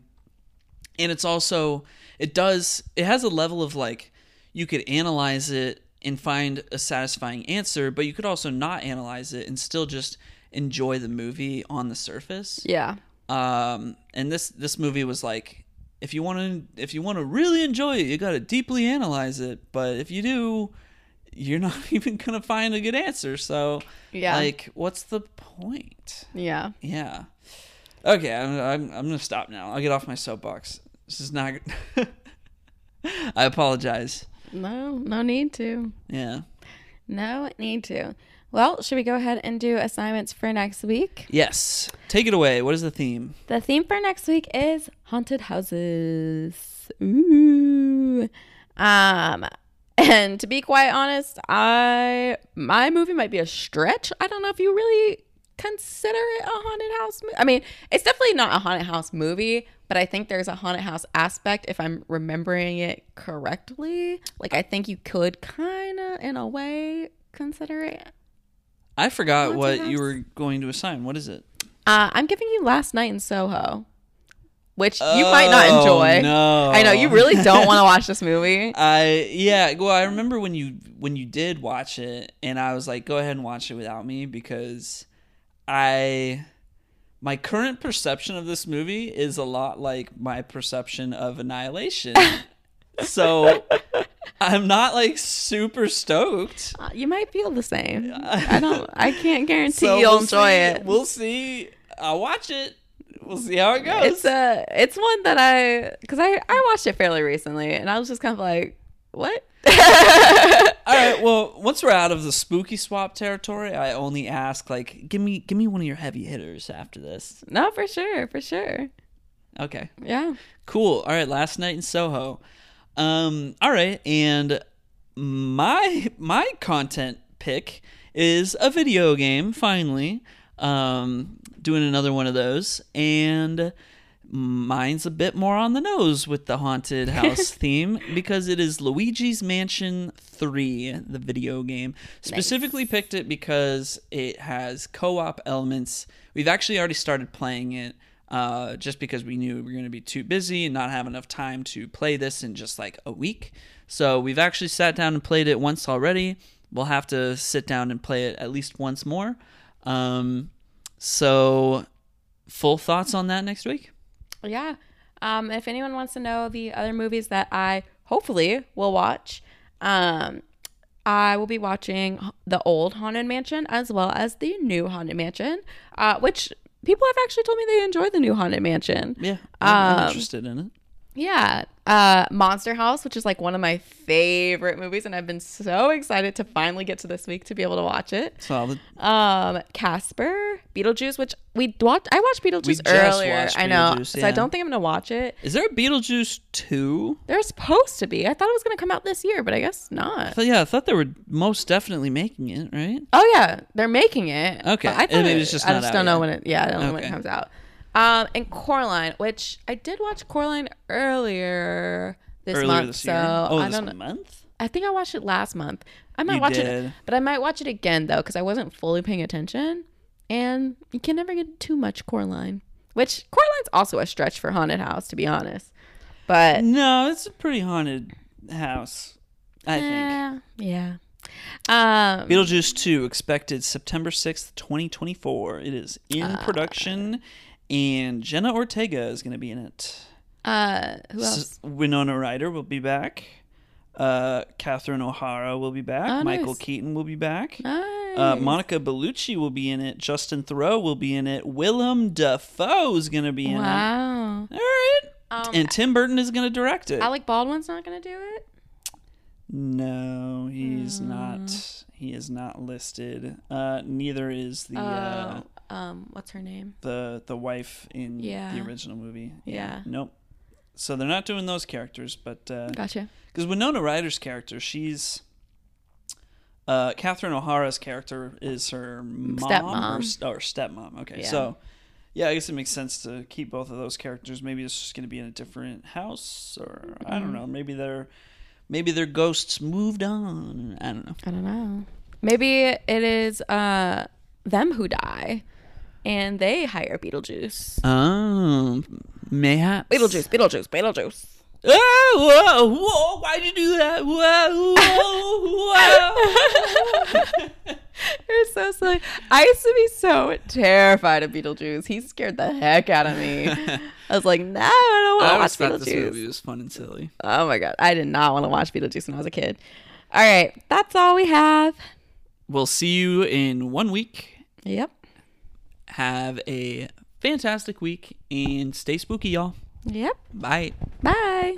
And it's also it does it has a level of like you could analyze it and find a satisfying answer, but you could also not analyze it and still just enjoy the movie on the surface Yeah. Um and this this movie was like if you want to if you want to really enjoy it you got to deeply analyze it but if you do you're [LAUGHS] not even gonna find a good answer so Yeah. like what's the point Yeah. yeah okay i'm i'm, I'm gonna stop now i'll get off my soapbox this is not [LAUGHS] i apologize No, no need to. yeah No need to. Well, should we go ahead and do assignments for next week? Yes. Take it away. What is the theme? The theme for next week is haunted houses. Ooh. Um [LAUGHS] and to be quite honest, I my movie might be a stretch. I don't know if you really consider it a haunted house movie. I mean, it's definitely not a haunted house movie, but I think there's a haunted house aspect if I'm remembering it correctly. Like I think you could kind of in a way consider it. I forgot what you were going to assign. What is it? Uh, I'm giving you Last Night in Soho, which you might not Oh, enjoy. No. I know you really don't want to watch this [LAUGHS] movie. I yeah, well I remember when you when you did watch it and I was like go ahead and watch it without me because I my current perception of this movie is a lot like my perception of Annihilation. [LAUGHS] so I'm not like super stoked. Uh, you might feel the same. I don't. [LAUGHS] I can't guarantee So you'll we'll enjoy see. it. We'll see. I'll watch it. We'll see how it goes. It's a. It's one that I because I I watched it fairly recently and I was just kind of like, what? [LAUGHS] All right. Well, once we're out of the spooky swap territory, I only ask like, give me, give me one of your heavy hitters after this. no, for sure, for sure. Okay. Yeah. Cool. All right. Last night in Soho. Um. All right. And my my content pick is a video game. Finally, um, doing another one of those, and mine's a bit more on the nose with the haunted [LAUGHS] house theme because it is Luigi's Mansion 3, the video game. Specifically picked it because it has co-op elements. We've actually already started playing it uh, just because we knew we were going to be too busy and not have enough time to play this in just like a week. So we've actually sat down and played it once already. We'll have to sit down and play it at least once more. Um, so, full thoughts on that next week? Yeah. Um, if anyone wants to know the other movies that I hopefully will watch, um, I will be watching the old Haunted Mansion as well as the new Haunted Mansion, uh, which people have actually told me they enjoy the new Haunted Mansion. Yeah, I'm, I'm Um, interested in it. Yeah. Uh, Monster House, which is like one of my favorite movies, and I've been so excited to finally get to this week to be able to watch it. Solid. Um, Casper, Beetlejuice, which we watched. I watched Beetlejuice just earlier. watched I know, Beetlejuice, so yeah. I don't think I'm gonna watch it. Is there a Beetlejuice 2? They're supposed to be. I thought it was gonna come out this year, but I guess not. thought, yeah, I thought they were most definitely making it, right? Oh yeah, they're making it. Okay, I thought it- it's just I just don't know when it. Yeah, I don't know when it comes out. Um, and Coraline, which I did watch Coraline earlier this Earlier month, this so year. Oh, I this don't know. month? I think I watched it last month. I might You watch did. it, but I might watch it again though because I wasn't fully paying attention. And you can never get too much Coraline, which Coraline's also a stretch for haunted house, to be honest. But No, it's a pretty haunted house, I think. eh, yeah. Um, Beetlejuice 2 expected September 6th, 2024. It is in Ah. production and Jenna Ortega is going to be in it. uh, who else? S- Winona Ryder will be back. Uh, Catherine O'Hara will be back. Oh, Michael nice. Keaton will be back. Nice. Uh, Monica Bellucci will be in it. Justin Theroux will be in it. Willem Dafoe is going to be in it. wow. All right. Um, and Tim Burton is going to direct it. Alec Baldwin's not gonna do it. no, he's Hmm. not. He is not listed. Uh, neither is the uh, Oh, um, what's her name? the the wife in Yeah. the original movie. Yeah. Nope. So they're not doing those characters, but because Gotcha. Winona Ryder's character, she's uh, Catherine O'Hara's character is her mom or, Stepmom. or stepmom. Okay, Yeah. so yeah, I guess it makes sense to keep both of those characters. Maybe it's just going to be in a different house, or I don't know. Maybe they're maybe their ghosts moved on. I don't know. I don't know. Maybe it is uh them who die, and they hire Beetlejuice. Oh, mayhaps Beetlejuice, Beetlejuice, Beetlejuice. Oh, whoa, whoa, why'd you do that? Whoa, whoa, whoa. [LAUGHS] You're so silly. I used to be so terrified of Beetlejuice. He scared the heck out of me. [LAUGHS] I was like, no, I don't want to watch thought this Beetlejuice. movie was fun and silly. Oh my god, I did not want to watch Beetlejuice when I was a kid. All right, that's all we have. We'll see you in one week. Yep. Have a fantastic week and stay spooky, y'all. Yep. Bye. Bye.